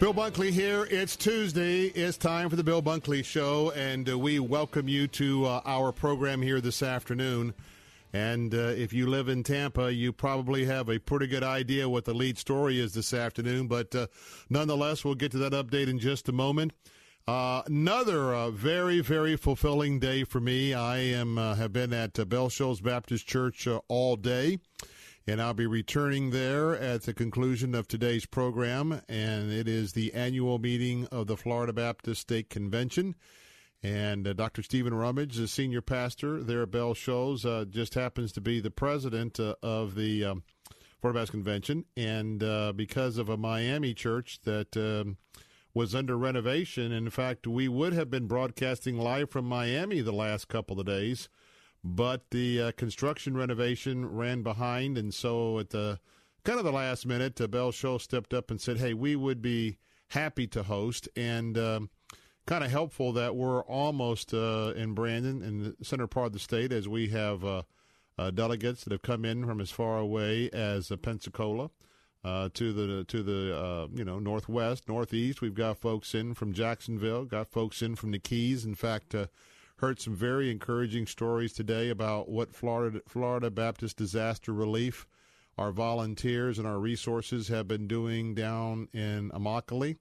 Bill Bunkley here. It's Tuesday. It's time for the Bill Bunkley Show, and uh, we welcome you to uh, our program here this afternoon. And uh, if you live in Tampa, you probably have a pretty good idea what the lead story is this afternoon. But uh, nonetheless, we'll get to that update in just a moment. Uh, another uh, very, very fulfilling day for me. I am have been at Bell Shoals Baptist Church all day and I'll be returning there at the conclusion of today's program. And it is the annual meeting of the Florida Baptist State Convention. And uh, Dr. Stephen Rummage, the senior pastor there at Bell Shoals, uh, just happens to be the president uh, of the um, Florida Baptist Convention. And uh, because of a Miami church that um, was under renovation, in fact, we would have been broadcasting live from Miami the last couple of days but the uh, construction renovation ran behind, and so at the kind of the last minute, uh, Bell Shoals stepped up and said, "Hey, we would be happy to host," and um, kind of helpful that we're almost uh, in Brandon, in the center part of the state, as we have uh, uh, delegates that have come in from as far away as uh, Pensacola. To the to the you know northwest, northeast. We've got folks in from Jacksonville, got folks in from the Keys. In fact, Heard some very encouraging stories today about what Florida Florida Baptist Disaster Relief, our volunteers and our resources have been doing down in Immokalee,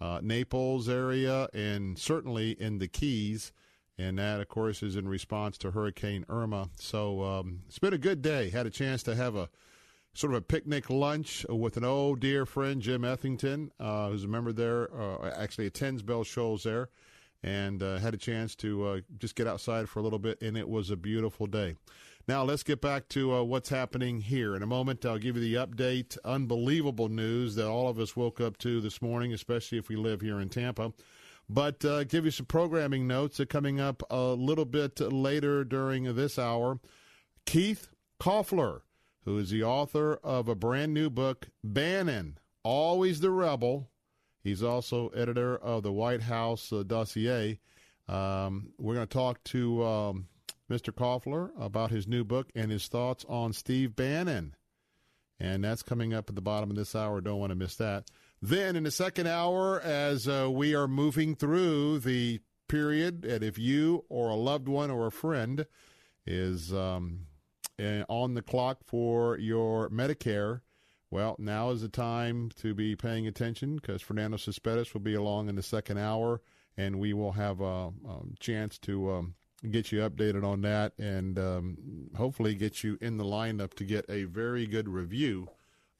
uh, Naples area, and certainly in the Keys. And that, of course, is in response to Hurricane Irma. So um, it's been a good day. Had a chance to have a sort of a picnic lunch with an old dear friend, Jim Ethington, uh, who's a member there, uh, actually attends Bell Shoals there and uh, had a chance to uh, just get outside for a little bit, and it was a beautiful day. Now, let's get back to uh, what's happening here. In a moment, I'll give you the update. Unbelievable news that all of us woke up to this morning, especially if we live here in Tampa. But uh, give you some programming notes that coming up a little bit later during this hour. Keith Koffler, who is the author of a brand new book, Bannon, Always the Rebel, He's also editor of the White House uh, dossier. Um, we're going to talk to um, Mr. Koffler about his new book and his thoughts on Steve Bannon. And that's coming up at the bottom of this hour. Don't want to miss that. Then in the second hour, as uh, we are moving through the period, and if you or a loved one or a friend is um, eh, on the clock for your Medicare, well, now is the time to be paying attention because Fernando Cespedes will be along in the second hour, and we will have a, a chance to um, get you updated on that and um, hopefully get you in the lineup to get a very good review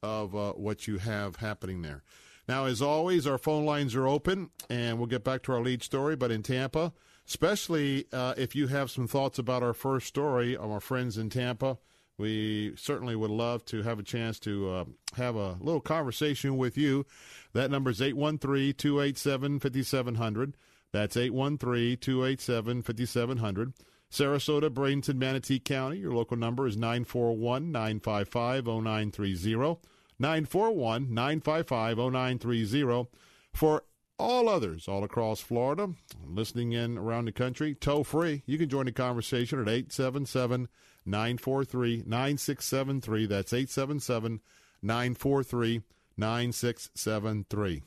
of uh, what you have happening there. Now, as always, our phone lines are open, and we'll get back to our lead story. But in Tampa, especially uh, if you have some thoughts about our first story our friends in Tampa, we certainly would love to have a chance to uh, have a little conversation with you. That number is 813 287 5700. That's 813 287 5700. Sarasota, Bradenton, Manatee County. Your local number is 941 955 0930. 941 955 0930. For all others all across Florida, listening in around the country, toll free, you can join the conversation at 877 943 9673. That's 877 943 9673.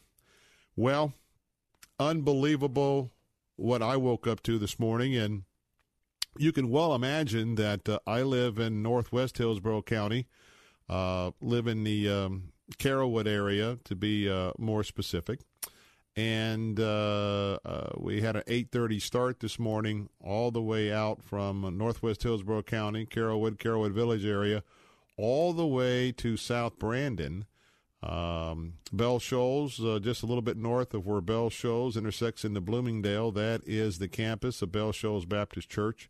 Well, unbelievable what I woke up to this morning. And you can well imagine that uh, I live in northwest Hillsborough County, uh, live in the um, Carrollwood area to be uh, more specific and uh, uh, we had an 8:30 start this morning, all the way out from Northwest Hillsborough County, Carrollwood, Carrollwood Village area, all the way to South Brandon. Um, Bell Shoals, uh, just a little bit north of where Bell Shoals intersects into Bloomingdale, that is the campus of Bell Shoals Baptist Church.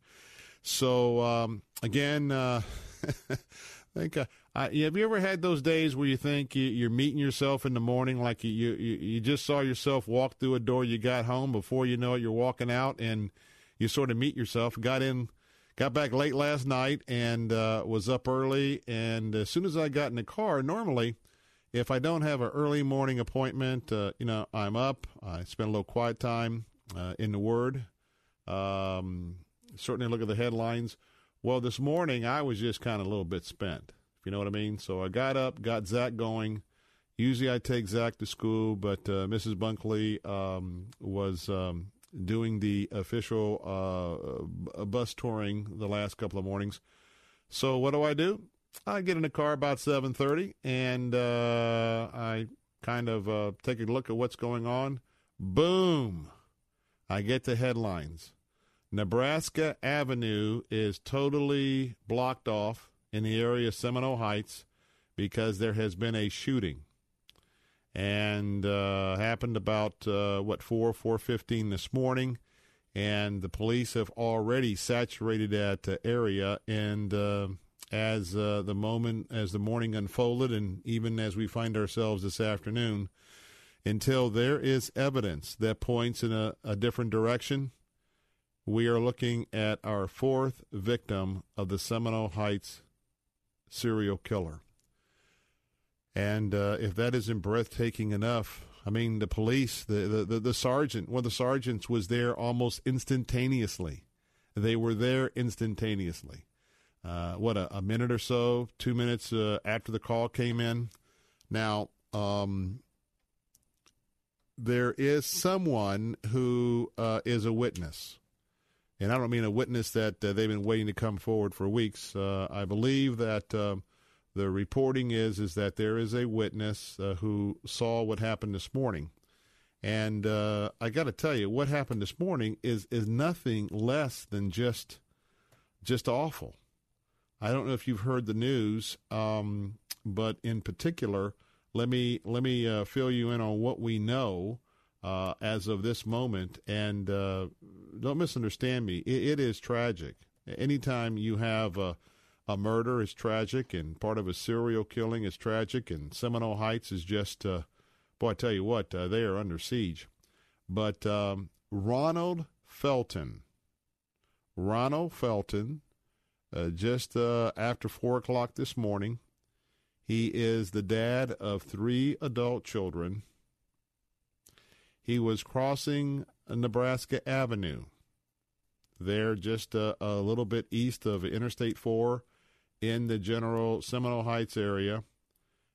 So um, again, uh, I think uh, have you ever had those days where you think you, are meeting yourself in the morning, like you, you you just saw yourself walk through a door, you got home before you know it, you're walking out, and you sort of meet yourself. Got in, got back late last night, and uh, was up early. And as soon as I got in the car, normally, if I don't have an early morning appointment, uh, you know, I'm up. I spend a little quiet time uh, in the Word. Um, certainly look at the headlines. Well, this morning I was just kind of a little bit spent, you know what I mean. So I got up, got Zach going. Usually I take Zach to school, but uh, Mrs. Bunkley um, was um, doing the official uh, bus touring the last couple of mornings. So what do I do? I get in the car about 7:30, and uh, I kind of uh, take a look at what's going on. Boom! I get the headlines. Nebraska Avenue is totally blocked off in the area of Seminole Heights because there has been a shooting, and uh, happened about uh, what four four fifteen this morning, and the police have already saturated that uh, area. And uh, as uh, the moment as the morning unfolded, and even as we find ourselves this afternoon, until there is evidence that points in a, a different direction we are looking at our fourth victim of the Seminole Heights serial killer. And uh, if that isn't breathtaking enough, I mean, the police, the, the, the, the sergeant, one of the sergeants was there almost instantaneously. They were there instantaneously. Uh, what, a, a, minute or so, two minutes uh, after the call came in. Now, um, there is someone who uh, is a witness and I don't mean a witness that uh, they've been waiting to come forward for weeks. Uh, I believe that uh, the reporting is is that there is a witness uh, who saw what happened this morning, and uh, I got to tell you, what happened this morning is is nothing less than just just awful. I don't know if you've heard the news, um, but in particular, let me let me uh, fill you in on what we know uh, as of this moment. And uh, don't misunderstand me, it, it is tragic. Anytime you have a, a murder is tragic, and part of a serial killing is tragic, and Seminole Heights is just, uh, boy, I tell you what, uh, they are under siege. But um, Ronald Felton, Ronald Felton, uh, just uh, after 4 o'clock this morning, he is the dad of three adult children he was crossing Nebraska Avenue, there just a, a little bit east of Interstate 4 in the general Seminole Heights area,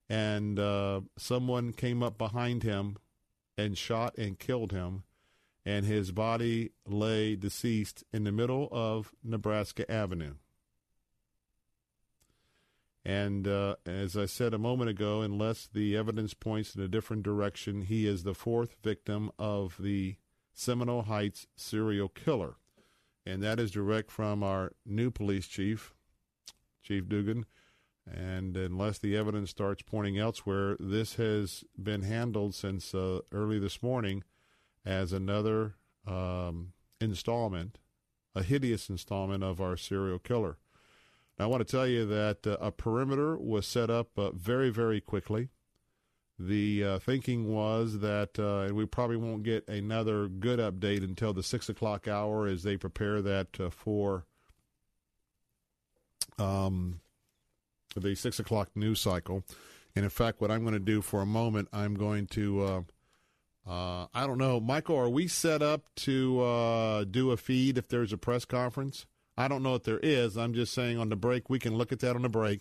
and uh, someone came up behind him and shot and killed him, and his body lay deceased in the middle of Nebraska Avenue. And uh, as I said a moment ago, unless the evidence points in a different direction, he is the fourth victim of the Seminole Heights serial killer. And that is direct from our new police chief, Chief Dugan. And unless the evidence starts pointing elsewhere, this has been handled since uh, early this morning as another um, installment, a hideous installment of our serial killer. I want to tell you that uh, a perimeter was set up uh, very, very quickly. The uh, thinking was that, uh, and we probably won't get another good update until the six o'clock hour as they prepare that uh, for um, the six o'clock news cycle. And in fact, what I'm going to do for a moment, I'm going to. Uh, I don't know, Michael. Are we set up to do a feed if there's a press conference? I don't know if there is. I'm just saying on the break, we can look at that on the break.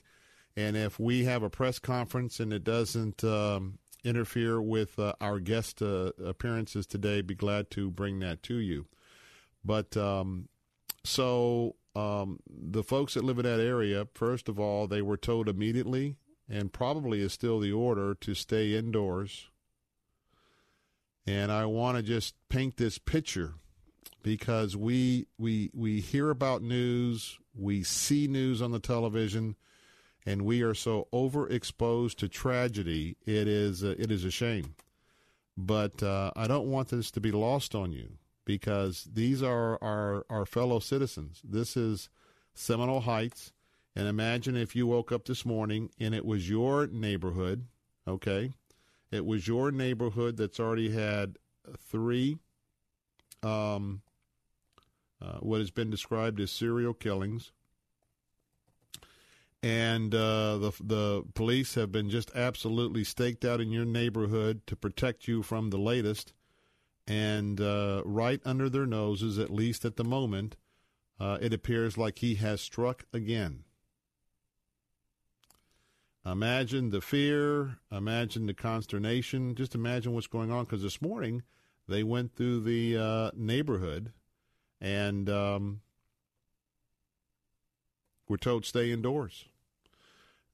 And if we have a press conference and it doesn't um, interfere with uh, our guest uh, appearances today, be glad to bring that to you. But um, so um, the folks that live in that area, first of all, they were told immediately, and probably is still the order, to stay indoors. And I want to just paint this picture because we we we hear about news, we see news on the television, and we are so overexposed to tragedy. It is uh, it is a shame, but uh, I don't want this to be lost on you because these are our our fellow citizens. This is Seminole Heights, and imagine if you woke up this morning and it was your neighborhood. Okay, it was your neighborhood that's already had three um, uh, what has been described as serial killings. And uh, the the police have been just absolutely staked out in your neighborhood to protect you from the latest. And uh, right under their noses, at least at the moment, uh, it appears like he has struck again. Imagine the fear, imagine the consternation. Just imagine what's going on. Because this morning, they went through the uh, neighborhood and um, were told stay indoors.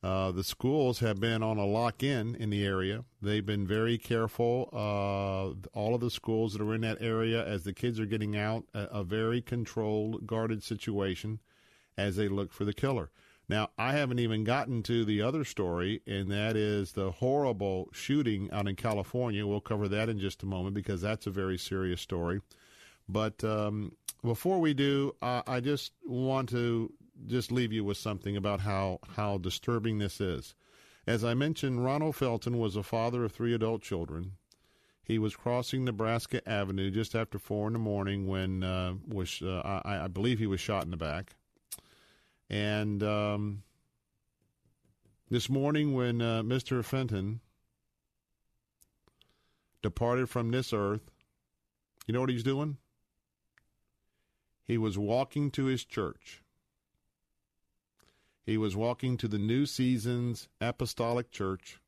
Uh, the schools have been on a lock in in the area. They've been very careful. Uh, all of the schools that are in that area, as the kids are getting out, a, a very controlled, guarded situation as they look for the killer. Now, I haven't even gotten to the other story, and that is the horrible shooting out in California. We'll cover that in just a moment because that's a very serious story. But um, before we do, uh, I just want to just leave you with something about how, how disturbing this is. As I mentioned, Ronald Felton was a father of three adult children. He was crossing Nebraska Avenue just after four in the morning when uh, was uh, I, I believe he was shot in the back. And um, this morning, when uh, Mr. Fenton departed from this earth, you know what he's doing? He was walking to his church. He was walking to the New Seasons Apostolic Church.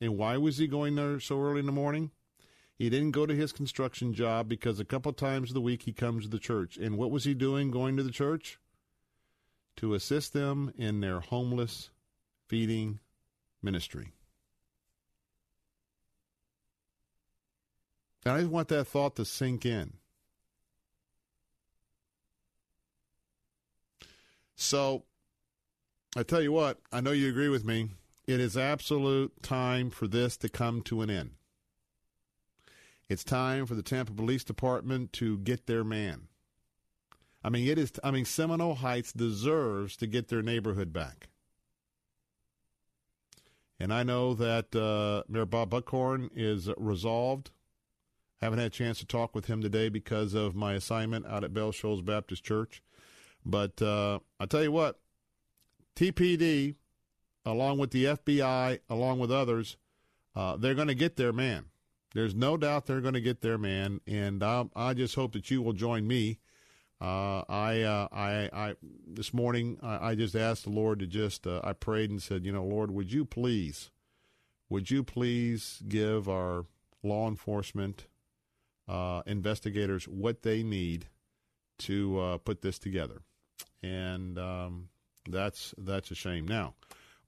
And why was he going there so early in the morning? He didn't go to his construction job because a couple times of the week he comes to the church. And what was he doing going to the church? to assist them in their homeless feeding ministry. And I just want that thought to sink in. So, I tell you what, I know you agree with me. It is absolute time for this to come to an end. It's time for the Tampa Police Department to get their man. I mean, it is. I mean, Seminole Heights deserves to get their neighborhood back. And I know that uh, Mayor Bob Buckhorn is resolved. I Haven't had a chance to talk with him today because of my assignment out at Bell Shoals Baptist Church. But uh, I tell you what, TPD, along with the FBI, along with others, uh, they're going to get their man. There's no doubt they're going to get their man, and I, I just hope that you will join me uh, I, uh, I, I, this morning I, I, just asked the Lord to just, uh, I prayed and said, you know, Lord, would you please, would you please give our law enforcement uh, investigators what they need to uh, put this together? And um, that's that's a shame. Now,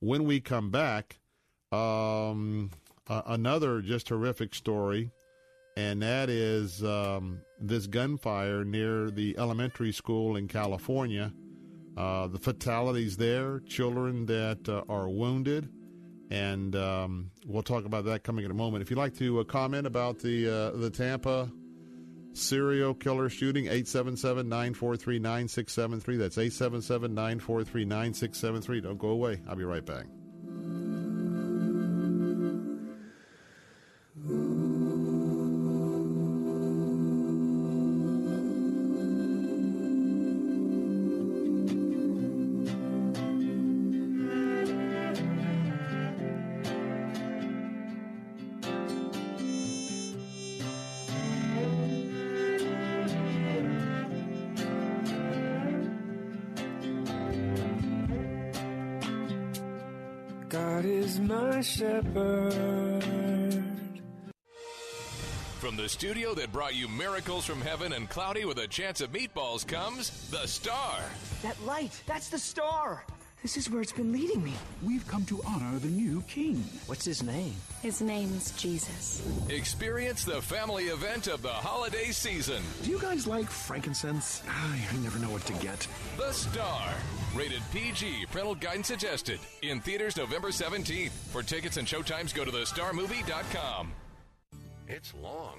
when we come back, um, another just horrific story and that is um, this gunfire near the elementary school in California. Uh, the fatalities there, children that uh, are wounded, and um, we'll talk about that coming in a moment. If you'd like to uh, comment about the uh, the Tampa serial killer shooting, 877-943-9673. That's 877-943-9673. Don't go away. I'll be right back. Studio that brought you miracles from heaven and cloudy with a chance of meatballs comes the star. That light, that's the star. This is where it's been leading me. We've come to honor the new king. What's his name? His name's Jesus. Experience the family event of the holiday season. Do you guys like frankincense? I, I never know what to get. The Star. Rated PG. Parental guidance suggested. In theaters November 17th. For tickets and showtimes, go to thestarmovie.com. It's long,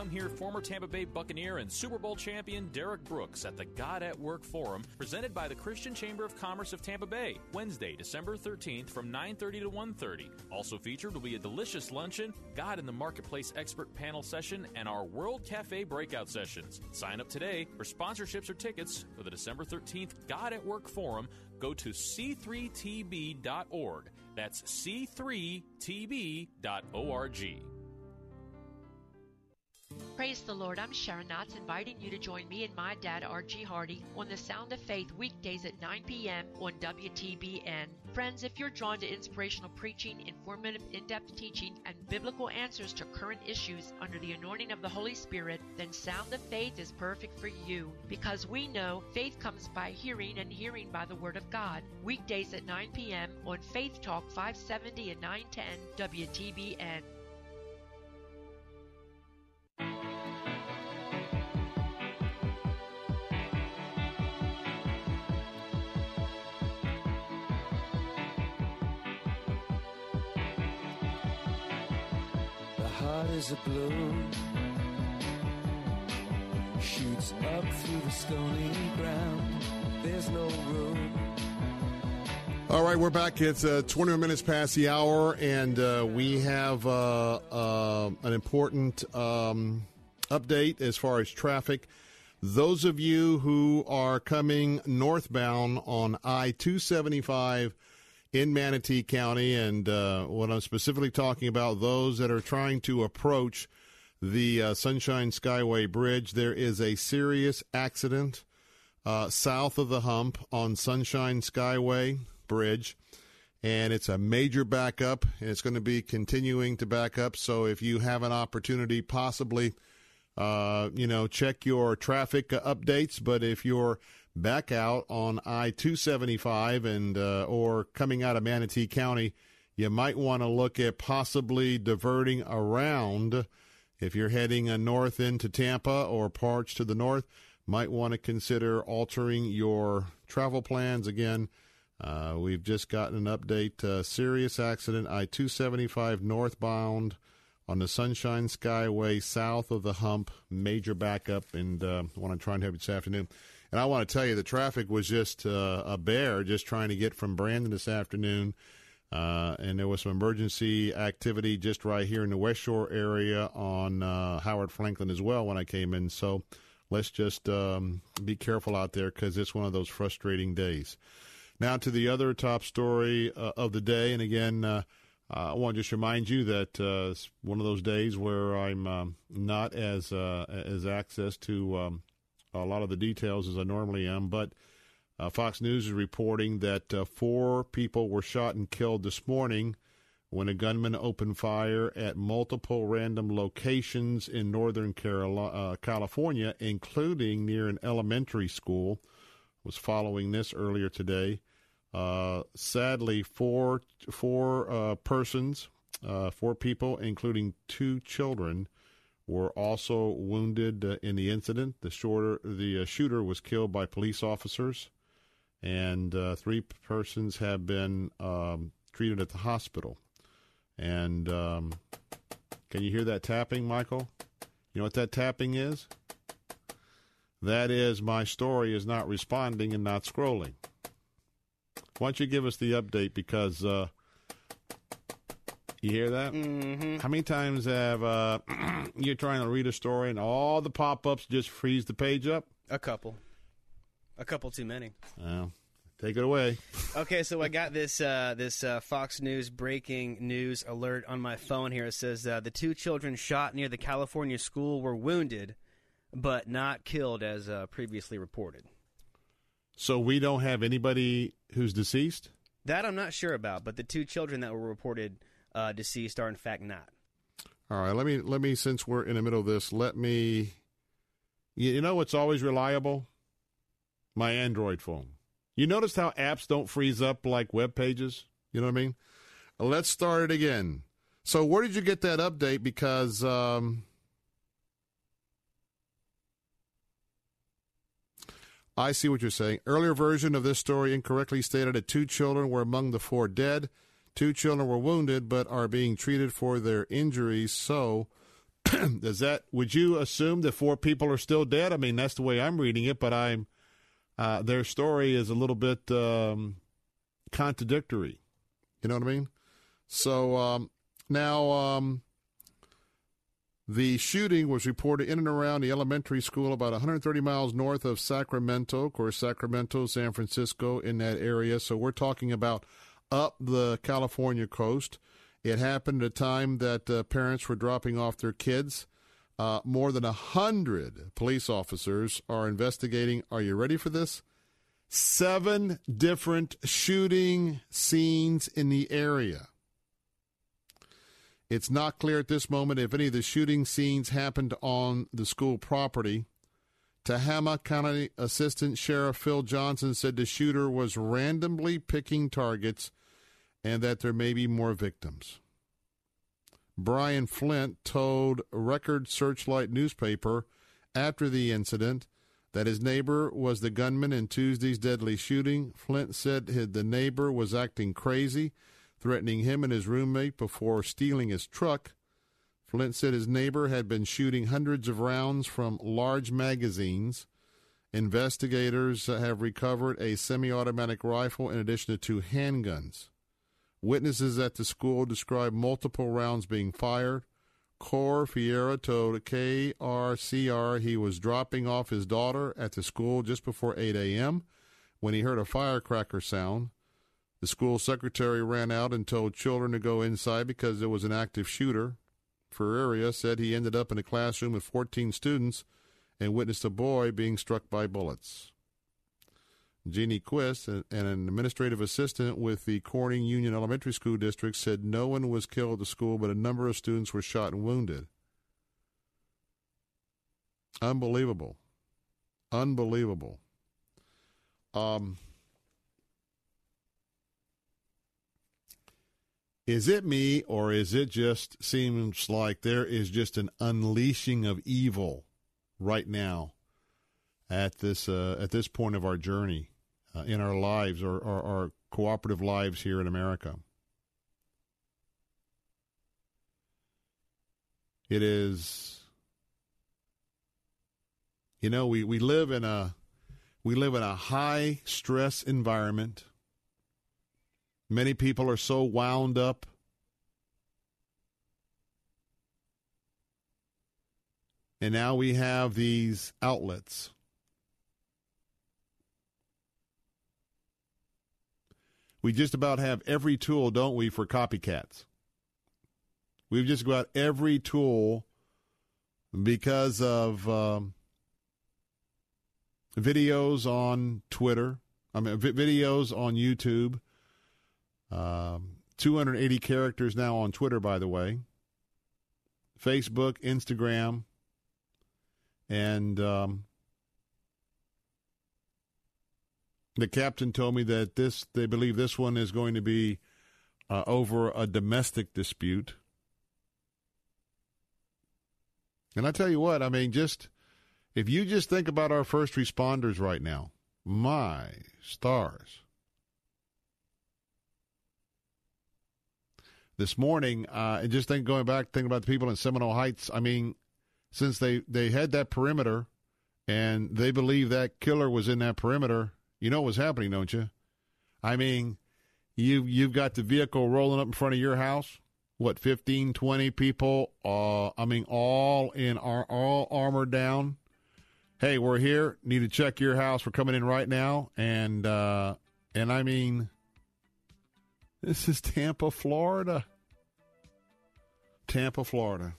Come hear former Tampa Bay Buccaneer and Super Bowl champion Derrick Brooks at the God at Work Forum, presented by the Christian Chamber of Commerce of Tampa Bay, Wednesday, December 13th from 9:30 to 1:30. Also featured will be a delicious luncheon, God in the Marketplace expert panel session, and our World Cafe breakout sessions. Sign up today for sponsorships or tickets for the December 13th God at Work Forum. Go to c3tb.org. That's c3tb.org. Praise the Lord. I'm Sharon Knotts, inviting you to join me and my dad, R.G. Hardy, on the Sound of Faith weekdays at 9 p.m. on WTBN. Friends, if you're drawn to inspirational preaching, informative, in depth teaching, and biblical answers to current issues under the anointing of the Holy Spirit, then Sound of Faith is perfect for you because we know faith comes by hearing and hearing by the Word of God. Weekdays at 9 p.m. on Faith Talk 570 and 910 WTBN. The heart is a blue, shoots up through the stony ground. There's no room. All right, we're back. It's uh, 21 minutes past the hour, and uh, we have uh, uh, an important um, update as far as traffic. Those of you who are coming northbound on I 275 in Manatee County, and uh, what I'm specifically talking about, those that are trying to approach the uh, Sunshine Skyway Bridge, there is a serious accident uh, south of the hump on Sunshine Skyway Bridge. And it's a major backup, and it's going to be continuing to back up. So if you have an opportunity, possibly, uh, you know, check your traffic updates. But if you're back out on I 275 and uh, or coming out of Manatee County, you might want to look at possibly diverting around. If you're heading uh, north into Tampa or parts to the north, might want to consider altering your travel plans again. Uh, we've just gotten an update. Uh, serious accident, I 275 northbound on the Sunshine Skyway south of the hump. Major backup, and uh, want to try and help you this afternoon. And I want to tell you, the traffic was just uh, a bear just trying to get from Brandon this afternoon. Uh, and there was some emergency activity just right here in the West Shore area on uh, Howard Franklin as well when I came in. So let's just um, be careful out there because it's one of those frustrating days. Now to the other top story uh, of the day, and again, uh, I want to just remind you that uh, it's one of those days where I'm um, not as uh, as access to um, a lot of the details as I normally am. But uh, Fox News is reporting that uh, four people were shot and killed this morning when a gunman opened fire at multiple random locations in Northern Carolina, California, including near an elementary school. I Was following this earlier today. Uh, sadly, four four uh, persons, uh, four people, including two children, were also wounded uh, in the incident. The shorter the uh, shooter was killed by police officers, and uh, three persons have been um, treated at the hospital. And um, can you hear that tapping, Michael? You know what that tapping is? That is my story is not responding and not scrolling. Why don't you give us the update? Because uh, you hear that? Mm-hmm. How many times have uh, you're trying to read a story and all the pop-ups just freeze the page up? A couple. A couple too many. Well, Take it away. Okay, so I got this uh, this uh, Fox News breaking news alert on my phone here. It says uh, the two children shot near the California school were wounded, but not killed as uh, previously reported. So we don't have anybody who's deceased. That I'm not sure about, but the two children that were reported uh, deceased are in fact not. All right, let me let me since we're in the middle of this, let me. You know what's always reliable? My Android phone. You notice how apps don't freeze up like web pages? You know what I mean? Let's start it again. So, where did you get that update? Because um, I see what you're saying. Earlier version of this story incorrectly stated that two children were among the four dead. Two children were wounded but are being treated for their injuries. So, does that? Would you assume that four people are still dead? I mean, that's the way I'm reading it, but I'm uh, their story is a little bit um, contradictory. You know what I mean? So um, now um, the shooting was reported in and around the elementary school about 130 miles north of Sacramento. Of course, Sacramento, San Francisco, in that area. So we're talking about up the California coast. It happened at a time that uh, parents were dropping off their kids. Uh, more than a hundred police officers are investigating. Are you ready for this? Seven different shooting scenes in the area. It's not clear at this moment if any of the shooting scenes happened on the school property. Tehama County Assistant Sheriff Phil Johnson said the shooter was randomly picking targets and that there may be more victims. Brian Flint told Record Searchlight newspaper after the incident that his neighbor was the gunman in Tuesday's deadly shooting. Flint said the neighbor was acting crazy, threatening him and his roommate before stealing his truck. Flint said his neighbor had been shooting hundreds of rounds from large magazines. Investigators have recovered a semi automatic rifle in addition to two handguns. Witnesses at the school described multiple rounds being fired. Coy Ferreira told KRCR he was dropping off his daughter at the school just before 8 a.m. when he heard a firecracker sound. The school secretary ran out and told children to go inside because there was an active shooter. Ferreira said he ended up in a classroom with 14 students and witnessed a boy being struck by bullets. Jeannie Quist, an administrative assistant with the Corning Union Elementary School District, said no one was killed at the school, but a number of students were shot and wounded. Unbelievable. Unbelievable. Um, is it me, or is it just seems like there is just an unleashing of evil right now at this uh, at this point of our journey? uh, in our lives or, or our cooperative lives here in America. It is, you know, we, we live in a we live in a high stress environment. Many people are so wound up. And now we have these outlets we just about have every tool, don't we, for copycats? We've just got every tool because of um, videos on Twitter. I mean, videos on YouTube. Um, 280 characters now on Twitter, by the way. Facebook, Instagram, and um, The captain told me that this they believe this one is going to be uh, over a domestic dispute. And I tell you what, I mean, just if you just think about our first responders right now, my stars. This morning, uh, just think going back, thinking about the people in Seminole Heights. I mean, since they they had that perimeter, and they believe that killer was in that perimeter, you know what's happening, don't you? I mean, you you've got the vehicle rolling up in front of your house. What, 15, 20 people? Uh, I mean, all in our all armored down. Hey, we're here. Need to check your house. We're coming in right now, and uh, And I mean, this is Tampa, Florida. Tampa, Florida.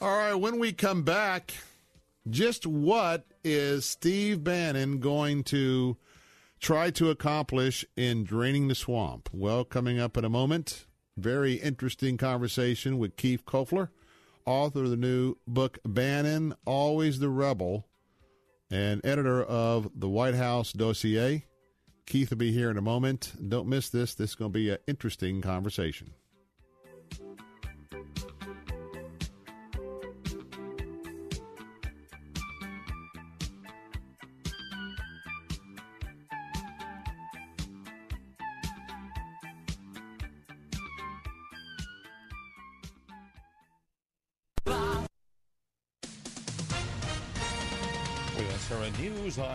All right, when we come back, just what is Steve Bannon going to try to accomplish in draining the swamp? Well, coming up in a moment, very interesting conversation with Keith Koffler, author of the new book Bannon, Always the Rebel, and editor of the White House dossier. Keith will be here in a moment. Don't miss this. This is going to be an interesting conversation.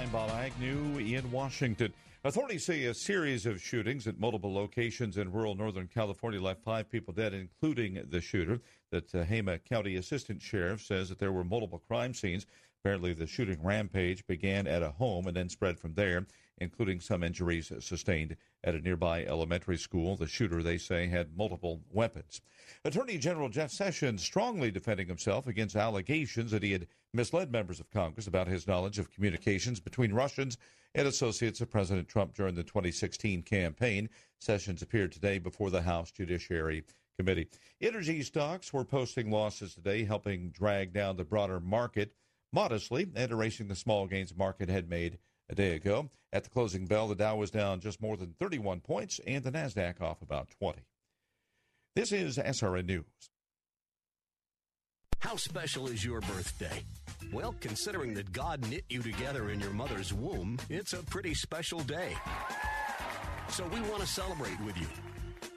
I'm Bob Agnew in Washington. Authorities say a series of shootings at multiple locations in rural Northern California left five people dead, including the shooter. The uh, Tehama County Assistant Sheriff says that there were multiple crime scenes. Apparently, the shooting rampage began at a home and then spread from there, including some injuries sustained at a nearby elementary school. The shooter, they say, had multiple weapons. Attorney General Jeff Sessions strongly defending himself against allegations that he had misled members of Congress about his knowledge of communications between Russians and associates of President Trump during the 2016 campaign. Sessions appeared today before the House Judiciary Committee. Energy stocks were posting losses today, helping drag down the broader market modestly and erasing the small gains market had made a day ago. At the closing bell, the Dow was down just more than 31 points and the NASDAQ off about 20. This is SRN News. How special is your birthday? Well, considering that God knit you together in your mother's womb, it's a pretty special day. So we want to celebrate with you.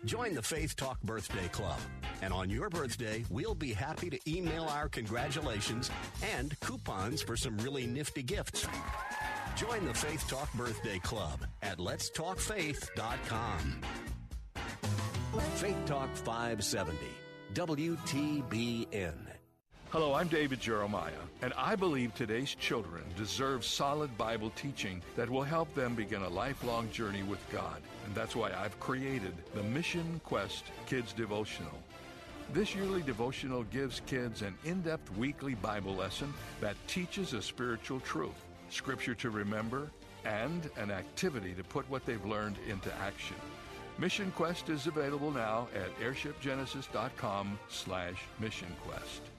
Join the Faith Talk Birthday Club. And on your birthday, we'll be happy to email our congratulations and coupons for some really nifty gifts. Join the Faith Talk Birthday Club at letstalkfaith.com. Faith Talk 570, WTBN. Hello, I'm David Jeremiah, and I believe today's children deserve solid Bible teaching that will help them begin a lifelong journey with God. And that's why I've created the Mission Quest Kids Devotional. This yearly devotional gives kids an in depth weekly Bible lesson that teaches a spiritual truth, scripture to remember, and an activity to put what they've learned into action. Mission Quest is available now at airshipgenesis.com slash Mission Quest.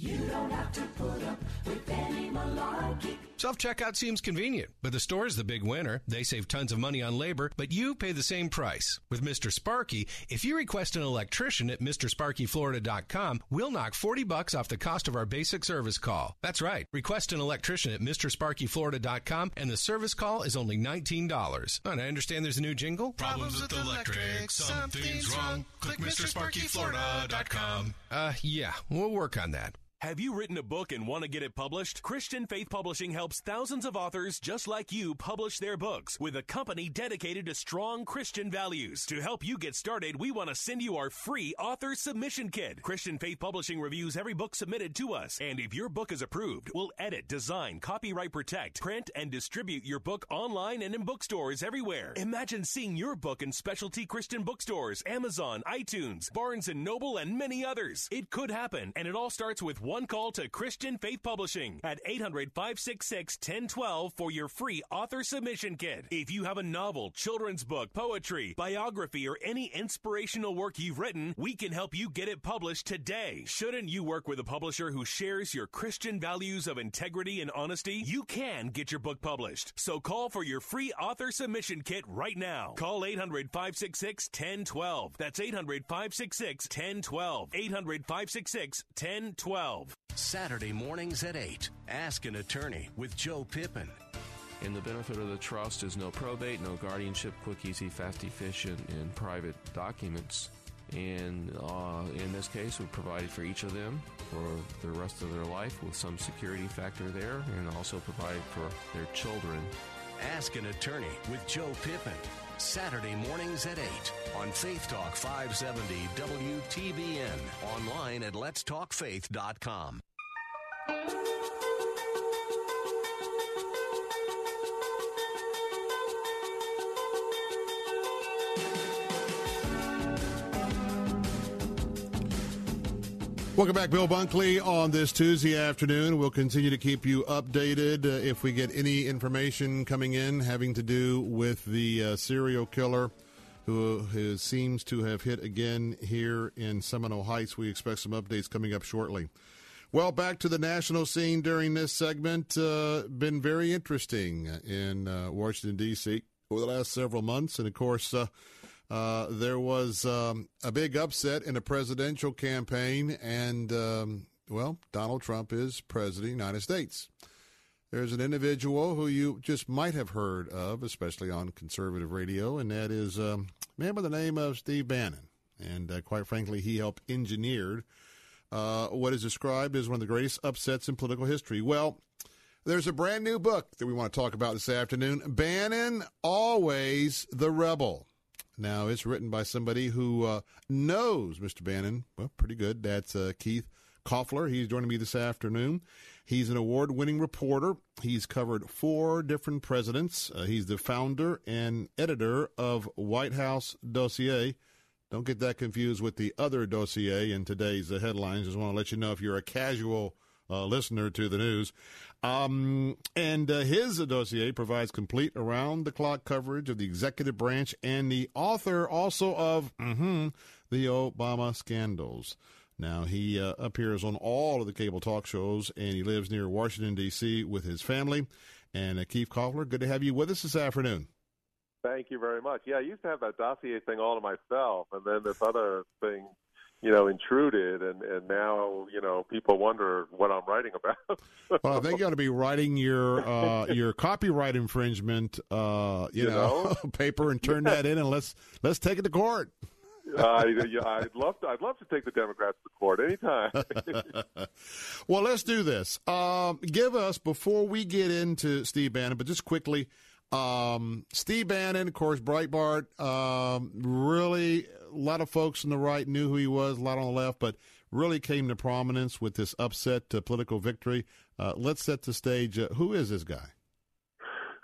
You don't have to put up with any malarkey. Self checkout seems convenient, but the store is the big winner. They save tons of money on labor, but you pay the same price. With Mr. Sparky, if you request an electrician at MrSparkyFlorida.com, we'll knock 40 bucks off the cost of our basic service call. That's right. Request an electrician at MrSparkyFlorida.com, and the service call is only $19. And I understand there's a new jingle? Problems with electric, something's wrong. Click MrSparkyFlorida.com. Uh, yeah, we'll work on that. Have you written a book and want to get it published? Christian Faith Publishing helps thousands of authors just like you publish their books with a company dedicated to strong Christian values. To help you get started, we want to send you our free author submission kit. Christian Faith Publishing reviews every book submitted to us, and if your book is approved, we'll edit, design, copyright protect, print, and distribute your book online and in bookstores everywhere. Imagine seeing your book in specialty Christian bookstores, Amazon, iTunes, Barnes & Noble, and many others. It could happen, and it all starts with one call to Christian Faith Publishing at 800 566 1012 for your free author submission kit. If you have a novel, children's book, poetry, biography, or any inspirational work you've written, we can help you get it published today. Shouldn't you work with a publisher who shares your Christian values of integrity and honesty? You can get your book published. So call for your free author submission kit right now. Call 800 566 1012. That's 800 566 1012. 800 566 1012. Saturday mornings at 8. Ask an attorney with Joe Pippin. And the benefit of the trust is no probate, no guardianship, quick, easy, fast, efficient, and private documents. And uh, in this case, we provided for each of them for the rest of their life with some security factor there, and also provided for their children. Ask an attorney with Joe Pippin. Saturday mornings at 8 on Faith Talk 570 WTBN. Online at letstalkfaith.com. Welcome back, Bill Bunkley, on this Tuesday afternoon. We'll continue to keep you updated uh, if we get any information coming in having to do with the uh, serial killer who, who seems to have hit again here in Seminole Heights. We expect some updates coming up shortly. Well, back to the national scene during this segment. Uh, been very interesting in uh, Washington, D.C. over the last several months. And of course, uh, there was um, a big upset in a presidential campaign, and um, well, Donald Trump is president of the United States. There's an individual who you just might have heard of, especially on conservative radio, and that is um, a man by the name of Steve Bannon. And uh, quite frankly, he helped engineered uh, what is described as one of the greatest upsets in political history. Well, there's a brand new book that we want to talk about this afternoon Bannon, Always the Rebel. Now, it's written by somebody who uh, knows Mr. Bannon, well, pretty good. That's uh, Keith Koffler. He's joining me this afternoon. He's an award winning reporter. He's covered four different presidents. Uh, he's the founder and editor of White House Dossier. Don't get that confused with the other dossier in today's uh, headlines. Just want to let you know if you're a casual uh, listener to the news. Um, and uh, his dossier provides complete around the clock coverage of the executive branch and the author also of mm-hmm, the Obama scandals. Now, he uh, appears on all of the cable talk shows, and he lives near Washington, D.C. with his family. And uh, Keith Koffler, good to have you with us this afternoon. Thank you very much. Yeah, I used to have that dossier thing all to myself, and then this other thing you know, intruded, and and now you know people wonder what I'm writing about. well, you ought to be writing your uh, your copyright infringement, uh, you, you know, know? paper and turn that in, and let's let's take it to court. uh, yeah, I'd love to. I'd love to take the Democrats to court anytime. well, let's do this. Um, give us before we get into Steve Bannon, but just quickly, um, Steve Bannon, of course, Breitbart, um, really a lot of folks on the right knew who he was, a lot on the left, but really came to prominence with this upset uh, political victory. Uh, let's set the stage. Uh, who is this guy?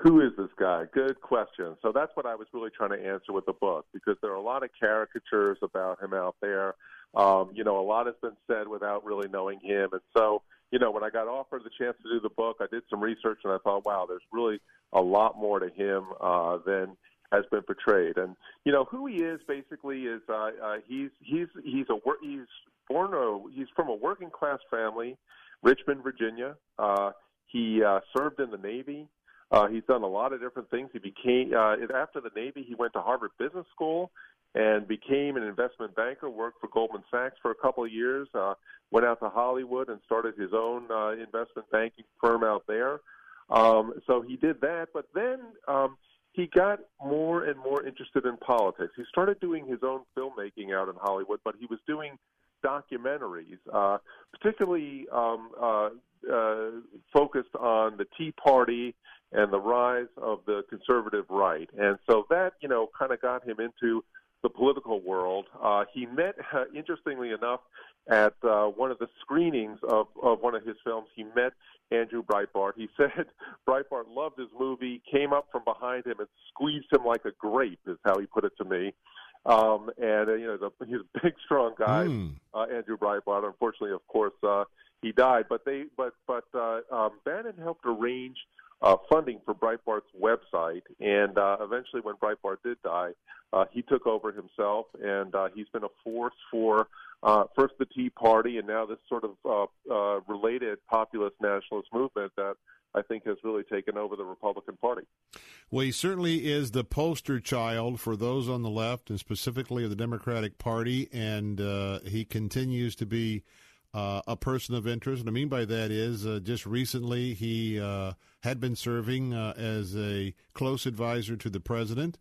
Who is this guy? Good question. So that's what I was really trying to answer with the book because there are a lot of caricatures about him out there. Um, you know, a lot has been said without really knowing him. And so, you know, when I got offered the chance to do the book, I did some research and I thought, wow, there's really a lot more to him uh, than has been portrayed. And you know who he is basically is uh, uh, he's he's he's a he's born a he's from a working class family, Richmond, Virginia. Uh, he uh, served in the Navy. Uh, he's done a lot of different things. He became uh, after the Navy, he went to Harvard Business School and became an investment banker. Worked for Goldman Sachs for a couple of years. Uh, went out to Hollywood and started his own uh, investment banking firm out there. Um, so he did that, but then um, he got more and more interested in politics. He started doing his own filmmaking out in Hollywood, but he was doing documentaries, uh, particularly um, uh, uh, focused on the Tea Party and the rise of the conservative right. And so that, you know, kind of got him into the political world. Uh, he met, uh, interestingly enough, at uh, one of the screenings of, of one of his films, he met Andrew Breitbart. He said Breitbart loved his movie, came up from behind him and squeezed him like a grape, is how he put it to me. Um, and uh, you know, the, he's a big, strong guy, mm. uh, Andrew Breitbart. Unfortunately, of course, uh, he died. But they, but but uh, um, Bannon helped arrange uh, funding for Breitbart's website, and uh, eventually, when Breitbart did die, uh, he took over himself, and uh, he's been a force for uh, first the Tea Party, and now this sort of uh, uh, related populist nationalist movement that I think has really taken over the Republican Party. Well, he certainly is the poster child for those on the left, and specifically of the Democratic Party, and uh, he continues to be uh, a person of interest. And I mean by that is uh, just recently he uh, had been serving uh, as a close advisor to the president.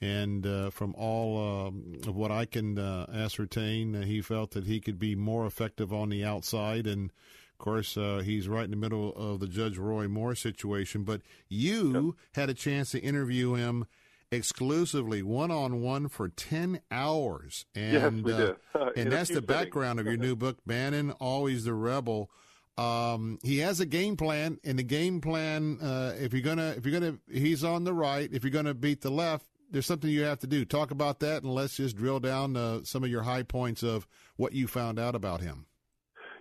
And uh, from all um, of what I can uh, ascertain, he felt that he could be more effective on the outside. And of course, he's right in the middle of the Judge Roy Moore situation. But you yep. had a chance to interview him exclusively one on one for 10 hours. And, yes, uh. Uh, and that's the background of your new book, Bannon, Always the Rebel. Um, he has a game plan, and the game plan, uh, if you're gonna, if you're gonna, he's on the right. If you're gonna beat the left, there's something you have to do. Talk about that, and let's just drill down uh, some of your high points of what you found out about him.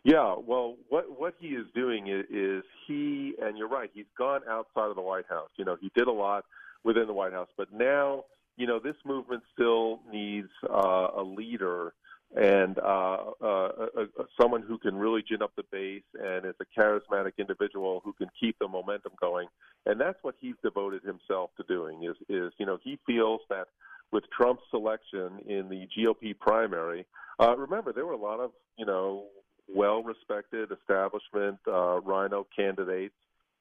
Yeah, well, what what he is doing is, is he, and you're right, he's gone outside of the White House. You know, he did a lot within the White House, but now, you know, this movement still needs uh, a leader and uh, uh, someone who can really gin up the base and is a charismatic individual who can keep the momentum going. And that's what he's devoted himself to doing. Is is you know he feels that with Trump's selection in the GOP primary, uh, remember there were a lot of you know well-respected establishment uh, RINO candidates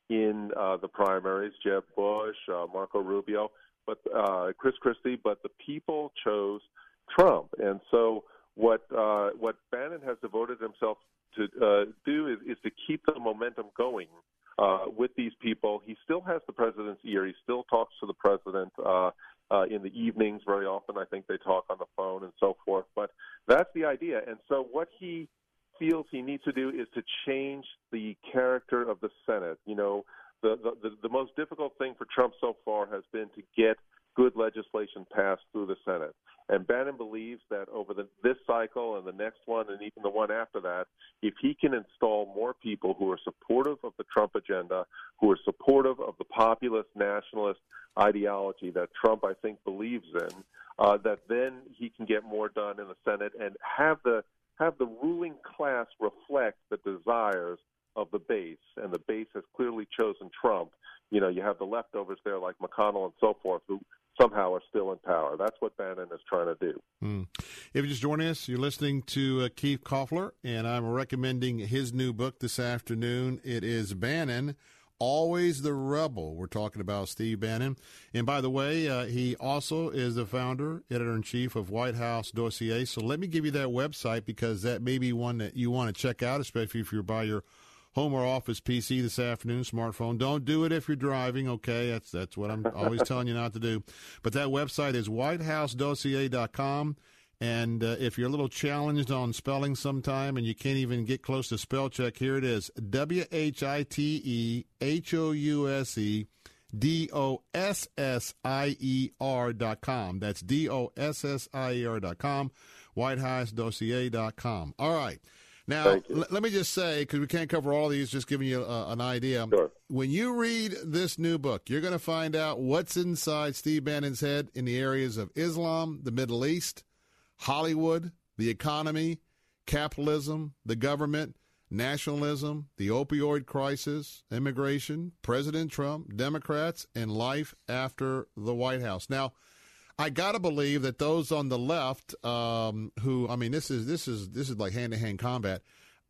in uh, the primaries, Jeb Bush, uh, Marco Rubio, but uh, Chris Christie, but the people chose Trump, and so what uh, what Bannon has devoted himself to uh, do is, is to keep the momentum going uh, with these people. He still has the president's ear. He still talks to the president uh, uh, in the evenings very often. I think they talk on the phone and so forth. But that's the idea. And so what he feels he needs to do is to change the character of the Senate. You know, the, the, the most difficult thing for Trump so far has been to get good legislation passed through the Senate. And Bannon believes that over the, this cycle and the next one and even the one after that, if he can install more people who are supportive of the Trump agenda, who are supportive of the populist nationalist ideology that Trump, I think, believes in, uh, that then he can get more done in the Senate and have the have the ruling class reflect the desires of the base, and the base has clearly chosen Trump. You know, you have the leftovers there like McConnell and so forth, who somehow are still in power. That's what Bannon is trying to do. Mm. If you're just joining us, you're listening to uh, Keith Koffler, and I'm recommending his new book this afternoon. It is Bannon. Always the Rebel. We're talking about Steve Bannon. And by the way, uh, he also is the founder, editor in chief of White House Dossier. So let me give you that website because that may be one that you want to check out, especially if you're by your home or office PC this afternoon, smartphone. Don't do it if you're driving, okay? That's that's what I'm always telling you not to do. But that website is whitehousedossier.com. And uh, if you're a little challenged on spelling sometime and you can't even get close to spell check, here it is W H I T E H O U S E D O S S I E R dot com. That's D O S S I E R dot com. Dot com. All right. Now, l- let me just say, because we can't cover all these, just giving you uh, an idea. Sure. When you read this new book, you're going to find out what's inside Steve Bannon's head in the areas of Islam, the Middle East, Hollywood, the economy, capitalism, the government, nationalism, the opioid crisis, immigration, President Trump, Democrats, and life after the White House. Now, I gotta believe that those on the left, um, who I mean, this is this is this is like hand to hand combat.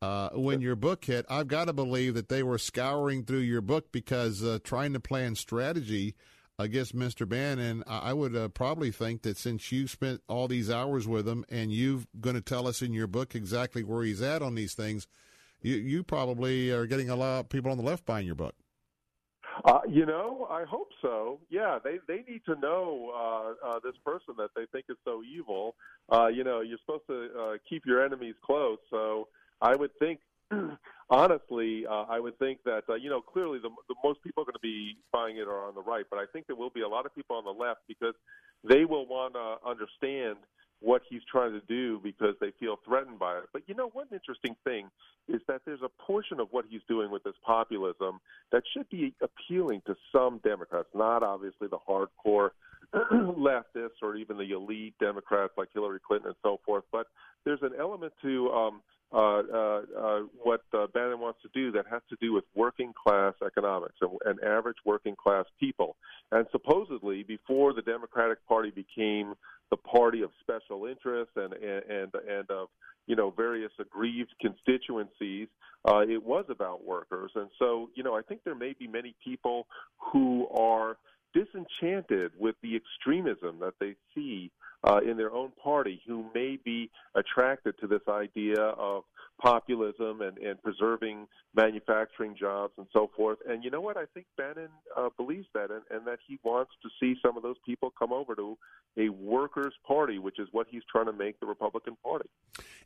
Uh, when your book hit, I've got to believe that they were scouring through your book because uh, trying to plan strategy against Mr. Bannon. I would uh, probably think that since you spent all these hours with him and you're going to tell us in your book exactly where he's at on these things, you you probably are getting a lot of people on the left buying your book. Uh, you know, I hope so. Yeah, they they need to know uh, uh, this person that they think is so evil. Uh, you know, you're supposed to uh, keep your enemies close. So I would think, honestly, uh, I would think that uh, you know clearly the, the most people are going to be buying it are on the right, but I think there will be a lot of people on the left because they will want to understand what he's trying to do because they feel threatened by it. But you know, one interesting thing is that there's a portion of what he's doing with this populism that should be appealing to some Democrats, not obviously the hardcore leftists or even the elite Democrats like Hillary Clinton and so forth. But there's an element to um, uh, uh, uh, what uh, Bannon wants to do that has to do with working class economics and, and average working class people. And supposedly, before the Democratic Party became the party of special interests and and and, and of you know various aggrieved constituencies, uh, it was about workers. And so, you know, I think there may be many people who are disenchanted with the extremism that they see uh, in their own party who may be attracted to this idea of populism and, and preserving manufacturing jobs and so forth. And you know what? I think Bannon uh, believes that and, and that he wants to see some of those people come over to a workers' party, which is what he's trying to make the Republican Party.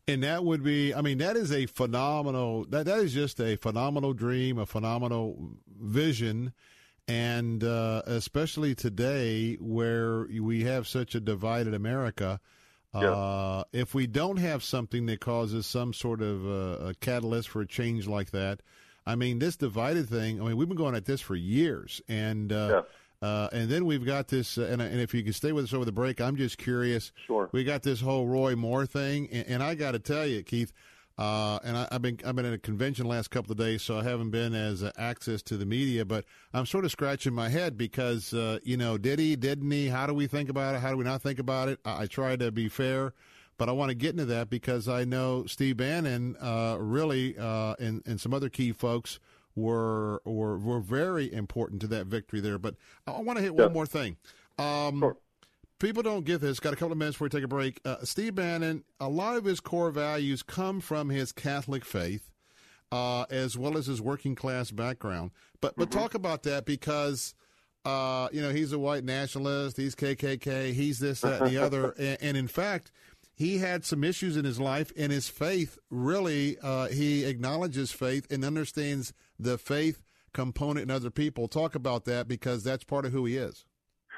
And that would be, I mean, that is a phenomenal, that, that is just a phenomenal dream, a phenomenal vision and uh, especially today where we have such a divided America. Uh, if we don't have something that causes some sort of uh, a catalyst for a change like that, I mean, this divided thing. I mean, we've been going at this for years, and uh, uh, and then we've got this. Uh, and, and if you can stay with us over the break, I'm just curious. Sure. We got this whole Roy Moore thing, and, and I got to tell you, Keith. Uh, and I, have been I've been at a convention last couple of days, so I haven't been as uh, access to the media. But I'm sort of scratching my head because uh, you know, did he, didn't he? How do we think about it? How do we not think about it? I, I try to be fair, but I want to get into that because I know Steve Bannon uh, really uh, and and some other key folks were were were very important to that victory there. But I want to hit Yeah. one more thing. Um, People don't get this. Got a couple of minutes before we take a break. Uh, Steve Bannon, a lot of his core values come from his Catholic faith, uh, as well as his working class background. But but talk about that because uh, you know he's a white nationalist. He's KKK. He's this that, and the other. And, and in fact, he had some issues in his life, and his faith really uh, he acknowledges faith and understands the faith component in other people. Talk about that because that's part of who he is.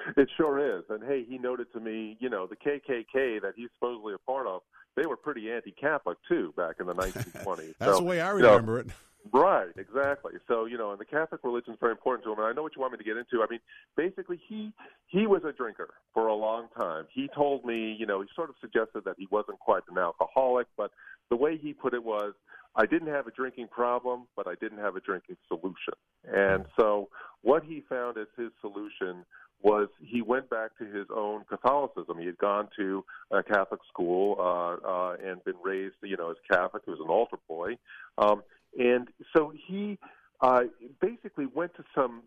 It sure is. And hey, he noted to me, you know, the KKK that he's supposedly a part of, they were pretty anti-Catholic too back in the 1920s. That's So, the way I you know, remember it. Right, exactly. So you know, and the Catholic religion is very important to him. And I know what you want me to get into. I mean, basically, he he was a drinker for a long time. He told me, you know, he sort of suggested that he wasn't quite an alcoholic, but the way he put it was, I didn't have a drinking problem, but I didn't have a drinking solution. And hmm. so what he found as his solution was he went back to his own Catholicism. He had gone to a Catholic school uh, uh, and been raised, you know, as Catholic. He was an altar boy, um, and so he uh, basically went to some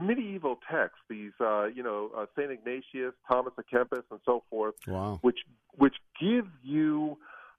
medieval texts, these, uh, you know, uh, Saint Ignatius, Thomas à Kempis, and so forth, Wow. which which give you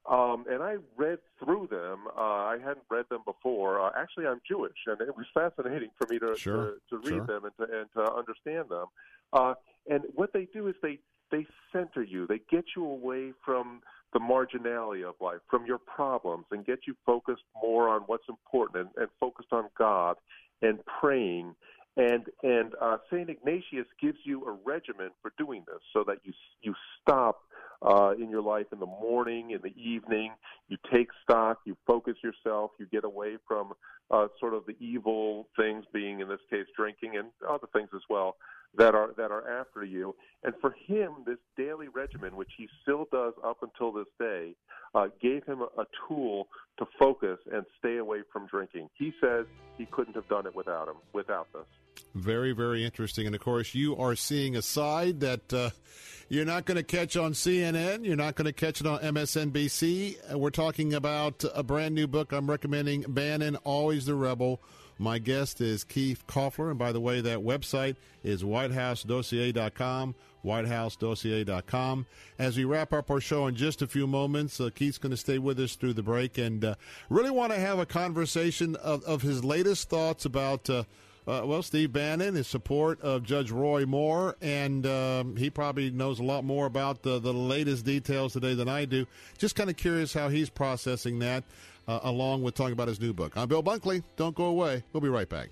um, and I read through them. Uh, I hadn't read them before. Uh, actually, I'm Jewish, and it was fascinating for me to Sure, to, to read sure. them and to and to understand them. Uh, and what they do is they they center you. They get you away from the marginality of life, from your problems, and get you focused more on what's important and, and focused on God and praying. And and uh, Saint Ignatius gives you a regimen for doing this, so that you you stop uh, in your life in the morning, in the evening. You take stock, you focus yourself, you get away from uh, sort of the evil things, being in this case drinking and other things as well that are that are after you. And for him, this daily regimen, which he still does up until this day, uh, gave him a, a tool to focus and stay away from drinking. He says he couldn't have done it without him, without this. Very, very interesting. And of course, you are seeing a side that uh, you're not going to catch on CNN. You're not going to catch it on MSNBC. Uh, We're talking about a brand new book I'm recommending Bannon, Always the Rebel. My guest is Keith Koffler. And by the way, that website is whitehousedossier.com. WhiteHouseDossier.com. As we wrap up our show in just a few moments, uh, Keith's going to stay with us through the break and uh, really want to have a conversation of, of his latest thoughts about. Uh, uh, well, Steve Bannon, his support of Judge Roy Moore, and um, he probably knows a lot more about the, the latest details today than I do. Just kind of curious how he's processing that, uh, along with talking about his new book. I'm Bill Bunkley. Don't go away. We'll be right back.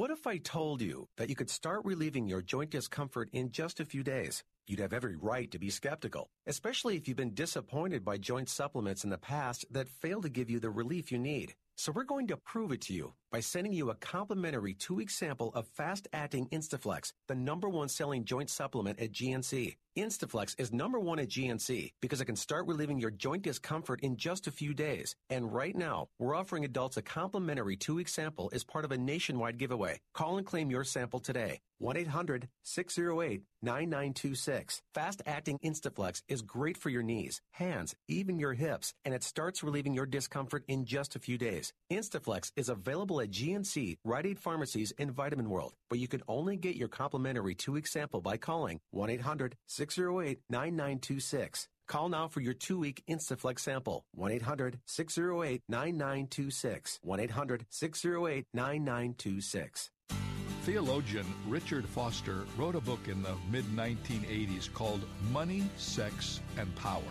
What if I told you that you could start relieving your joint discomfort in just a few days? You'd have every right to be skeptical, especially if you've been disappointed by joint supplements in the past that fail to give you the relief you need. So we're going to prove it to you by sending you a complimentary two-week sample of fast-acting Instaflex, the number one selling joint supplement at GNC. Instaflex is number one at GNC because it can start relieving your joint discomfort in just a few days. And right now, we're offering adults a complimentary two-week sample as part of a nationwide giveaway. Call and claim your sample today. 1-800-608-9926. Fast-acting Instaflex is great for your knees, hands, even your hips, and it starts relieving your discomfort in just a few days. Instaflex is available at GNC, Rite Aid pharmacies, and Vitamin World, but you can only get your complimentary two-week sample by calling 1-800-608-9926. Call now for your two-week Instaflex sample. 1-800-608-9926. 1-800-608-9926. Theologian Richard Foster wrote a book in the mid 1980s called Money, Sex, and Power.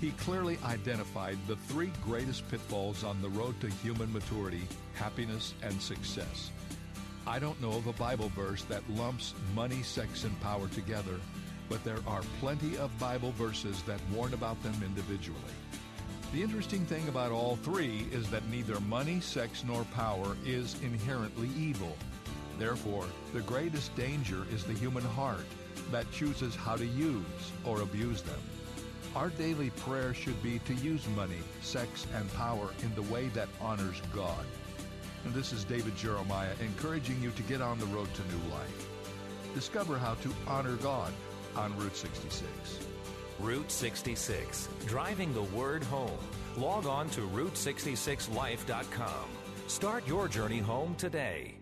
He clearly identified the three greatest pitfalls on the road to human maturity, happiness, and success. I don't know of a Bible verse that lumps money, sex, and power together, but there are plenty of Bible verses that warn about them individually. The interesting thing about all three is that neither money, sex, nor power is inherently evil. Therefore, the greatest danger is the human heart that chooses how to use or abuse them. Our daily prayer should be to use money, sex, and power in the way that honors God. And this is David Jeremiah encouraging you to get on the road to new life. Discover how to honor God on Route 66. Route 66, driving the word home. Log on to Route66Life.com. Start your journey home today.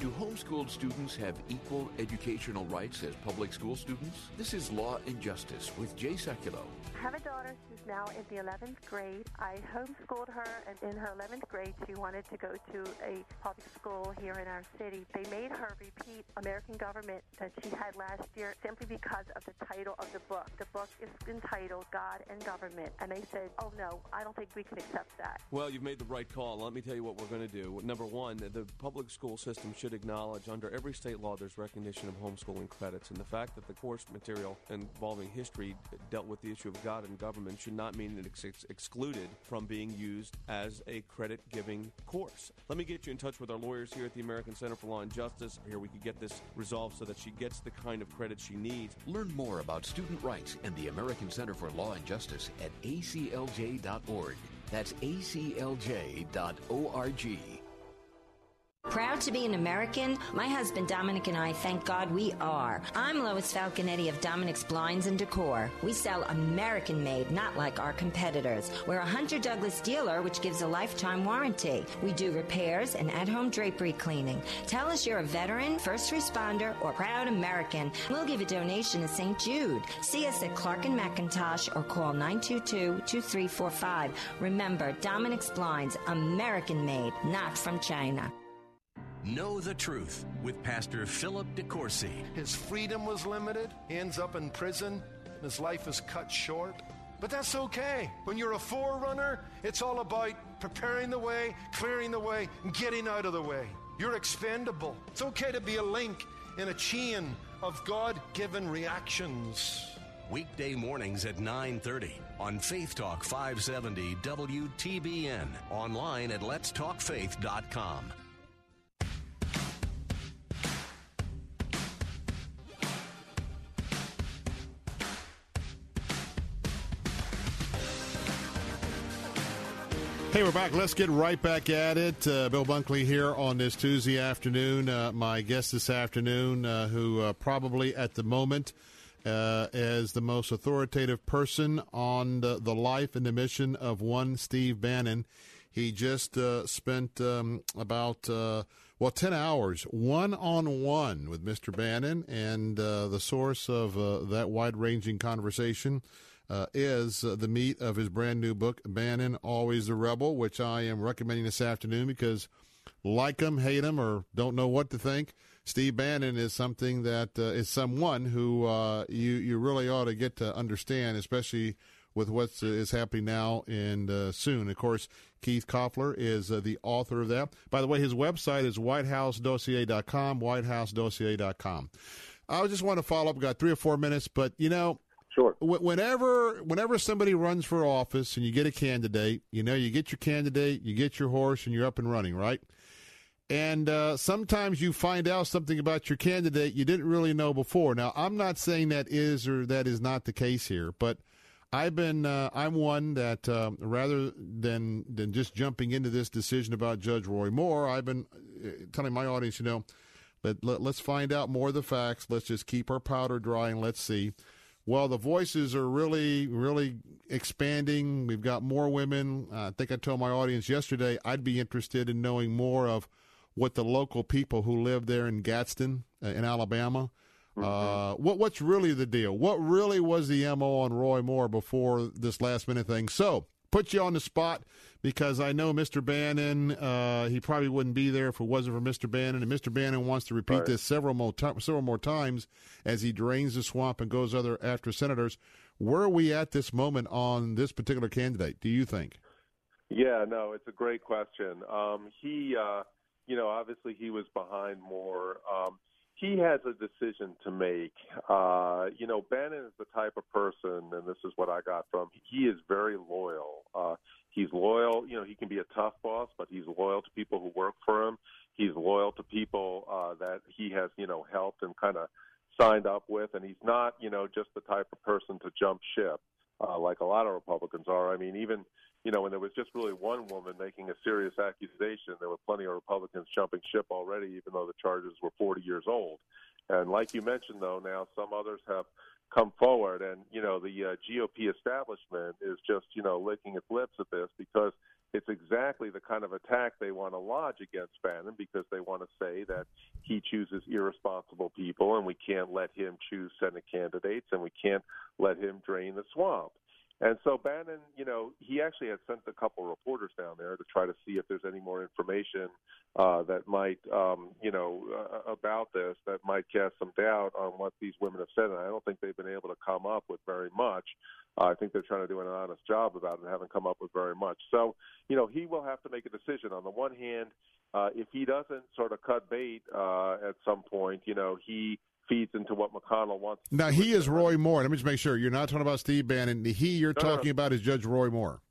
Do homeschooled students have equal educational rights as public school students? This is Law and Justice with Jay Sekulow. I have a daughter now in the 11th grade. I homeschooled her, and in her 11th grade, she wanted to go to a public school here in our city. They made her repeat American government that she had last year simply because of the title of the book. The book is entitled God and Government, and they said, oh no, I don't think we can accept that. Well, you've made the right call. Let me tell you what we're going to do. Number one, the public school system should acknowledge under every state law there's recognition of homeschooling credits, and the fact that the course material involving history dealt with the issue of God and government should not mean that it's ex- excluded from being used as a credit giving course. Let me get you in touch with our lawyers here at the American Center for Law and Justice. Here we could get this resolved so that she gets the kind of credit she needs. Learn more about student rights and the American Center for Law and Justice at aclj.org. That's aclj.org. Proud to be an American? My husband Dominic and I, thank God we are. I'm Lois Falconetti of Dominic's Blinds and Decor. We sell American made, not like our competitors. We're a Hunter Douglas dealer, which gives a lifetime warranty. We do repairs and at home drapery cleaning. Tell us you're a veteran, first responder, or proud American. We'll give a donation to St. Jude. See us at Clark and McIntosh or call 922 2345. Remember, Dominic's Blinds, American made, not from China. Know the Truth with Pastor Philip DeCourcy. His freedom was limited. He ends up in prison, and his life is cut short. But that's okay. When you're a forerunner, it's all about preparing the way, clearing the way, and getting out of the way. You're expendable. It's okay to be a link in a chain of God-given reactions. Weekday mornings at 9:30 on Faith Talk 570 WTBN. Online at letstalkfaith.com. Hey, we're back. Let's get right back at it. Uh, Bill Bunkley here on this Tuesday afternoon. Uh, my guest this afternoon, uh, who uh, probably at the moment uh, is the most authoritative person on the, the, life and the mission of one Steve Bannon. He just uh, spent um, about, well, 10 hours one on one with Mr. Bannon, and the source of that wide ranging conversation uh, is uh, the meat of his brand new book, Bannon, Always the Rebel, which I am recommending this afternoon because like him, hate him, or don't know what to think. Steve Bannon is something that uh, is someone who uh, you you really ought to get to understand, especially with what uh, is happening now and uh, soon. Of course, Keith Koffler is the author of that. By the way, his website is whitehousedossier.com, whitehousedossier.com. I just want to follow up. Got three or four minutes, but you know, Sure. Whenever, whenever somebody runs for office and you get a candidate, you know, you get your candidate, you get your horse, and you're up and running, right? And uh, sometimes you find out something about your candidate you didn't really know before. Now, I'm not saying that is or that is not the case here, but I've been, uh, I'm one that uh, rather than than just jumping into this decision about Judge Roy Moore, I've been uh, telling my audience, you know, let, let, let's find out more of the facts. Let's just keep our powder dry and let's see. Well, the voices are really, really expanding. We've got more women. Uh, I think I told my audience yesterday I'd be interested in knowing more of what the local people who live there in Gadsden, uh, in Alabama, mm-hmm. uh, what what's really the deal? What really was the mo on Roy Moore before this last minute thing? So put you on the spot because I know Mr. Bannon. Uh, he probably wouldn't be there if it wasn't for Mr. Bannon, and Mr. Bannon wants to repeat right. this several more several more times as he drains the swamp and goes other after senators. Where are we at this moment on this particular candidate? Do you think? Yeah, no, it's a great question. Um, he, uh, you know, obviously he was behind Moore. Um, he has a decision to make. Uh, you know, Bannon is the type of person, and this is what I got from. He is very loyal. Uh, he's loyal. You know, he can be a tough boss, but he's loyal to people who work for him. He's loyal to people uh, that he has, you know, helped and kind of signed up with, and he's not, you know, just the type of person to jump ship uh, like a lot of Republicans are. I mean, even you know, when there was just really one woman making a serious accusation, there were plenty of Republicans jumping ship already, even though the charges were 40 years old. And like you mentioned, though, now some others have come forward, and you know, the uh, GOP establishment is just you know licking its lips at this because it's exactly the kind of attack they want to lodge against Bannon because they want to say that he chooses irresponsible people and we can't let him choose Senate candidates and we can't let him drain the swamp. And so Bannon, you know, he actually had sent a couple reporters down there to try to see if there's any more information uh, that might, um, you know, uh, about this that might cast some doubt on what these women have said. And I don't think they've been able to come up with very much. Uh, I think they're trying to do an honest job about it and haven't come up with very much. So, you know, he will have to make a decision. On the one hand, uh, if he doesn't sort of cut bait uh, at some point, you know, he feeds into what McConnell wants. Now he is Roy Moore. Let me just make sure you're not talking about Steve Bannon. He you're No, talking no. about is Judge Roy Moore.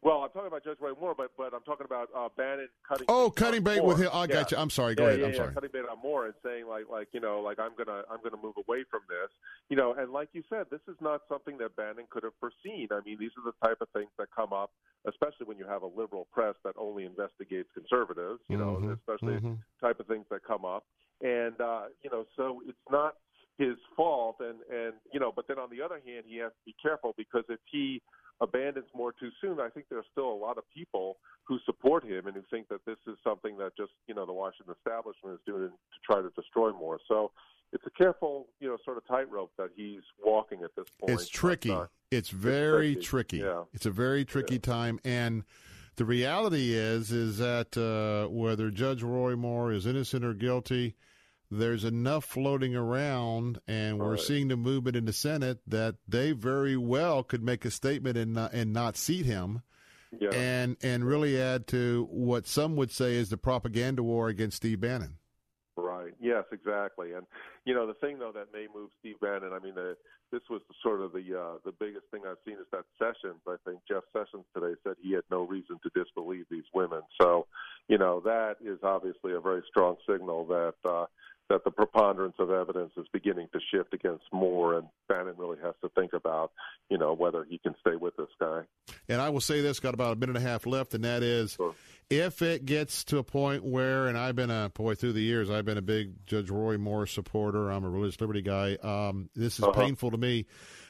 Well, I'm talking about Judge Roy Moore, but but I'm talking about uh, Bannon cutting. Oh, cutting bait Moore. with him. I Yeah. got you. I'm sorry. Go yeah, ahead. Yeah, I'm yeah, sorry. cutting bait on Moore and saying like like you know like I'm gonna I'm gonna move away from this. You know, and like you said, this is not something that Bannon could have foreseen. I mean, these are the type of things that come up, especially when you have a liberal press that only investigates conservatives. You know, Mhm, especially mhm. type of things that come up, and uh, you know, so it's not his fault and and you know but then on the other hand he has to be careful because if he abandons Moore too soon i think there's still a lot of people who support him and who think that this is something that just you know the washington establishment is doing to try to destroy Moore so it's a careful you know sort of tightrope that he's walking at this point It's tricky. But, uh, it's very tricky. tricky. Yeah. It's a very tricky time, and the reality is is that uh, whether Judge Roy Moore is innocent or guilty, there's enough floating around, and we're Right. seeing the movement in the Senate that they very well could make a statement and not, and not seat him. Yeah. And and really add to what some would say is the propaganda war against Steve Bannon. Right. Yes, exactly. And you know, the thing though that may move Steve Bannon. I mean, the, this was sort of the uh, the biggest thing I've seen is that Sessions. I think Jeff Sessions today said he had no reason to disbelieve these women. So, you know, that is obviously a very strong signal that uh, that the preponderance of evidence is beginning to shift against Moore, and Bannon really has to think about, you know, whether he can stay with this guy. And I will say this, got about a minute and a half left, and that is if it gets to a point where, and I've been a, boy, through the years, I've been a big Judge Roy Moore supporter. I'm a religious liberty guy. Um, this is Uh-huh. painful to me.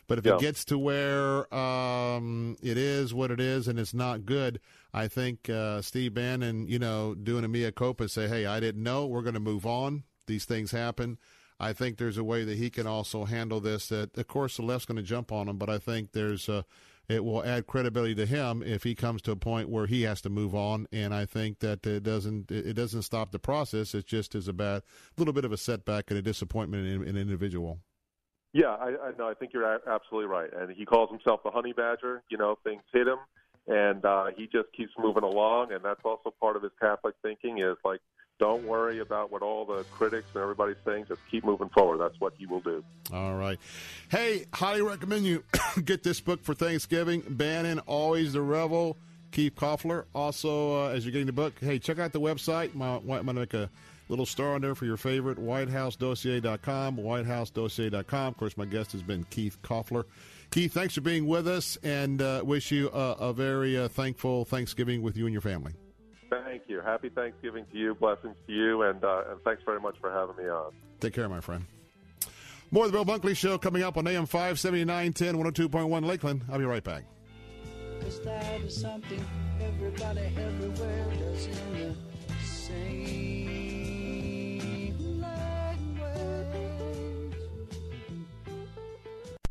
But if Yeah. it gets to where um, it is what it is and it's not good, I think uh, Steve Bannon, you know, doing a mea culpa, say, hey, I didn't know. We're going to move on. These things happen. I think there's a way that he can also handle this. That of course the left's going to jump on him, but I think there's a, it will add credibility to him if he comes to a point where he has to move on. And I think that it doesn't it doesn't stop the process. It just is a bad little bit of a setback and a disappointment in, in an individual. Yeah, I, I no, I think you're absolutely right. And he calls himself the honey badger. You know, things hit him, and uh, he just keeps moving along. And that's also part of his Catholic thinking is like, don't worry about what all the critics and everybody's saying. Just keep moving forward. That's what he will do. All right. Hey, highly recommend you get this book for Thanksgiving. Bannon, Always the Rebel, Keith Koffler. Also, uh, as you're getting the book, hey, check out the website. My, I'm going to make a little star on there for your favorite, whitehousedossier.com, whitehousedossier.com. Of course, my guest has been Keith Koffler. Keith, thanks for being with us and uh, wish you a, a very uh, thankful Thanksgiving with you and your family. Thank you. Happy Thanksgiving to you. Blessings to you, and uh, and thanks very much for having me on. Take care, my friend. More of the Bill Bunkley Show coming up on AM 579, 10, 102.1 Lakeland. I'll be right back. Cause that is something everybody everywhere does in the same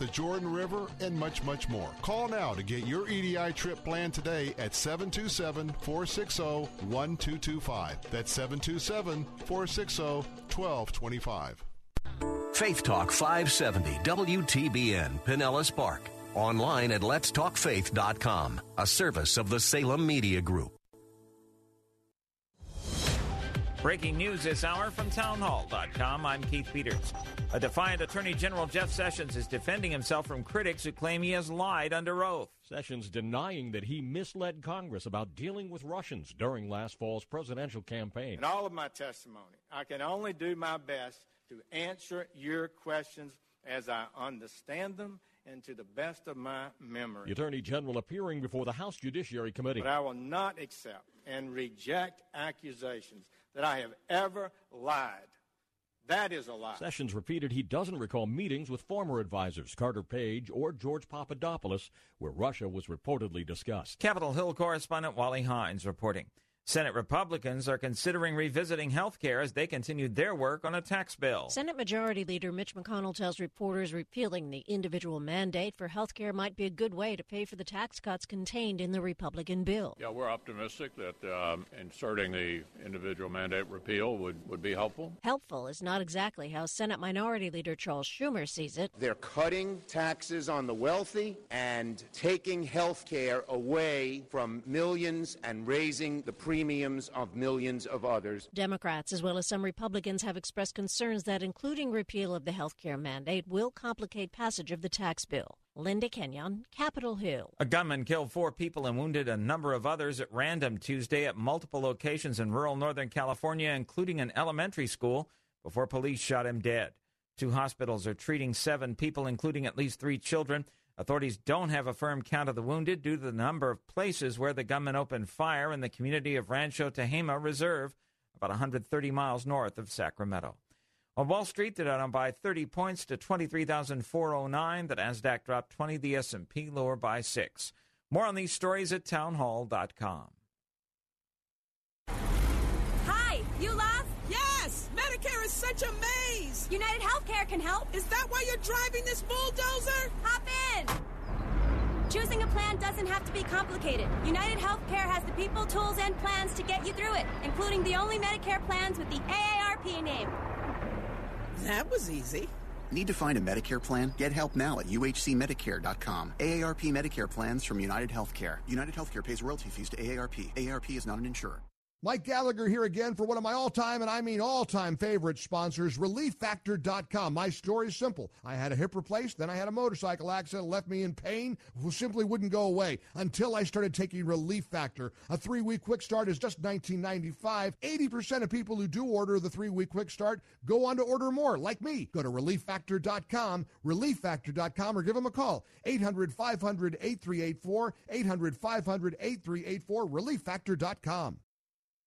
the Jordan River, and much, much more. Call now to get your EDI trip planned today at 727 460 1225. That's 727 460 1225. Faith Talk 570 WTBN Pinellas Park. Online at letstalkfaith.com, a service of the Salem Media Group. Breaking news this hour from townhall.com. I'm Keith Peters. A defiant Attorney General Jeff Sessions is defending himself from critics who claim he has lied under oath. Sessions denying that he misled Congress about dealing with Russians during last fall's presidential campaign. In all of my testimony, I can only do my best to answer your questions as I understand them and to the best of my memory. The Attorney General appearing before the House Judiciary Committee. But I will not accept and reject accusations that I have ever lied. That is a lie. Sessions repeated he doesn't recall meetings with former advisors Carter Page or George Papadopoulos where Russia was reportedly discussed. Capitol Hill correspondent Wally Hindes reporting. Senate Republicans are considering revisiting health care as they continue their work on a tax bill. Senate Majority Leader Mitch McConnell tells reporters repealing the individual mandate for health care might be a good way to pay for the tax cuts contained in the Republican bill. Yeah, we're optimistic that um, inserting the individual mandate repeal would, would be helpful. Helpful is not exactly how Senate Minority Leader Charles Schumer sees it. They're cutting taxes on the wealthy and taking health care away from millions and raising the premiums of millions of others. Democrats, as well as some Republicans, have expressed concerns that including repeal of the health care mandate will complicate passage of the tax bill. Linda Kenyon, Capitol Hill. A gunman killed four people and wounded a number of others at random Tuesday at multiple locations in rural Northern California, including an elementary school, before police shot him dead. Two hospitals are treating seven people, including at least three children. Authorities don't have a firm count of the wounded due to the number of places where the gunman opened fire in the community of Rancho Tehama Reserve, about 130 miles north of Sacramento. On Wall Street, the Dow down by 30 points to 23,409. The Nasdaq dropped 20. The S&P lower by six. More on these stories at townhall.com. Hi, you lost? Yes! Medicare is such a maze! United Healthcare can help. Is that why you're driving this bulldozer? Hop in! Choosing a plan doesn't have to be complicated. United Healthcare has the people, tools, and plans to get you through it, including the only Medicare plans with the AARP name. That was easy. Need to find a Medicare plan? Get help now at uhcmedicare.com. AARP Medicare plans from United Healthcare. United Healthcare pays royalty fees to AARP. AARP is not an insurer. Mike Gallagher here again for one of my all time, and I mean all time favorite sponsors, ReliefFactor.com. My story is simple. I had a hip replaced, then I had a motorcycle accident, left me in pain, who simply wouldn't go away until I started taking Relief Factor. A three week quick start is just $19.95. 80% of people who do order the three week quick start go on to order more, like me. Go to ReliefFactor.com, ReliefFactor.com, or give them a call. 800 500 8384, 800 500 8384, ReliefFactor.com.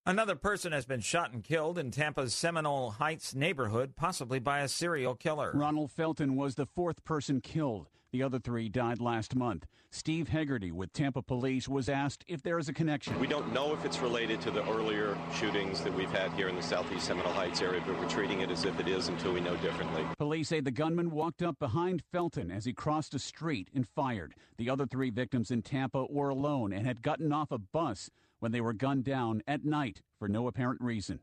Another person has been shot and killed in Tampa's Seminole Heights neighborhood, possibly by a serial killer. Ronald Felton was the fourth person killed. The other three died last month. Steve Hegarty with Tampa Police was asked if there is a connection. We don't know if it's related to the earlier shootings that we've had here in the southeast Seminole Heights area, but we're treating it as if it is until we know differently. Police say the gunman walked up behind Felton as he crossed a street and fired. The other three victims in Tampa were alone and had gotten off a bus when they were gunned down at night for no apparent reason.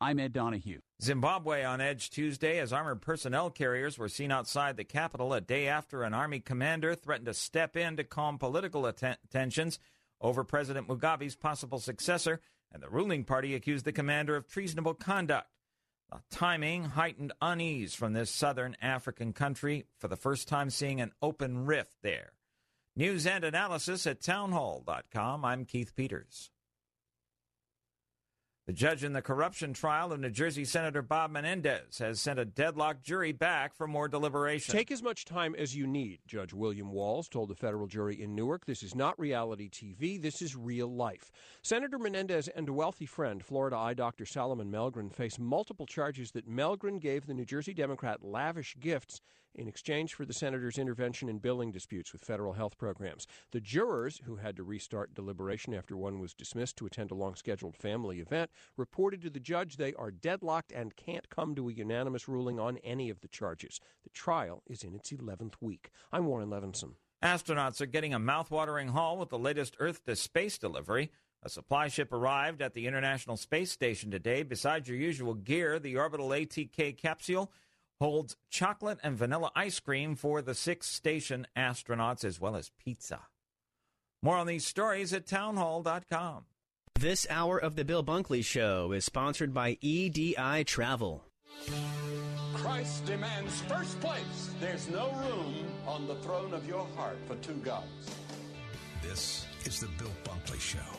I'm Ed Donahue. Zimbabwe on edge Tuesday as armored personnel carriers were seen outside the capital a day after an army commander threatened to step in to calm political tensions over President Mugabe's possible successor, and the ruling party accused the commander of treasonable conduct. The timing heightened unease from this southern African country for the first time seeing an open rift there. News and analysis at townhall.com. I'm Keith Peters. The judge in the corruption trial of New Jersey Senator Bob Menendez has sent a deadlocked jury back for more deliberation. Take as much time as you need, Judge William Walls told the federal jury in Newark. This is not reality TV, this is real life. Senator Menendez and a wealthy friend, Florida eye doctor Salomon Melgen, face multiple charges that Melgen gave the New Jersey Democrat lavish gifts in exchange for the senator's intervention in billing disputes with federal health programs. The jurors, who had to restart deliberation after one was dismissed to attend a long scheduled family event, reported to the judge they are deadlocked and can't come to a unanimous ruling on any of the charges. The trial is in its 11th week. I'm Warren Levinson. Astronauts are getting a mouthwatering haul with the latest Earth to space delivery. A supply ship arrived at the International Space Station today. Besides your usual gear, the orbital ATK capsule holds chocolate and vanilla ice cream for the six station astronauts as well as pizza. More on these stories at townhall.com. This hour of the Bill Bunkley Show is sponsored by EDI Travel. Christ demands first place. There's no room on the throne of your heart for two gods. This is the Bill Bunkley Show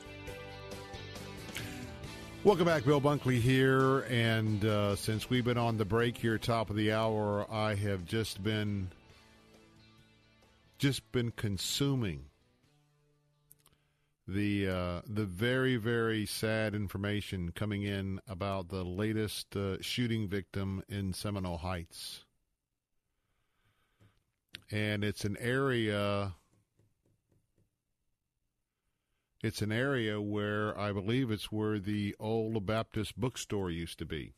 Welcome back, Bill Bunkley here. And uh, since we've been on the break here, top of the hour, I have just been just been consuming the uh, the very very sad information coming in about the latest uh, shooting victim in Seminole Heights, and it's an area. It's an area where I believe it's where the old Baptist bookstore used to be.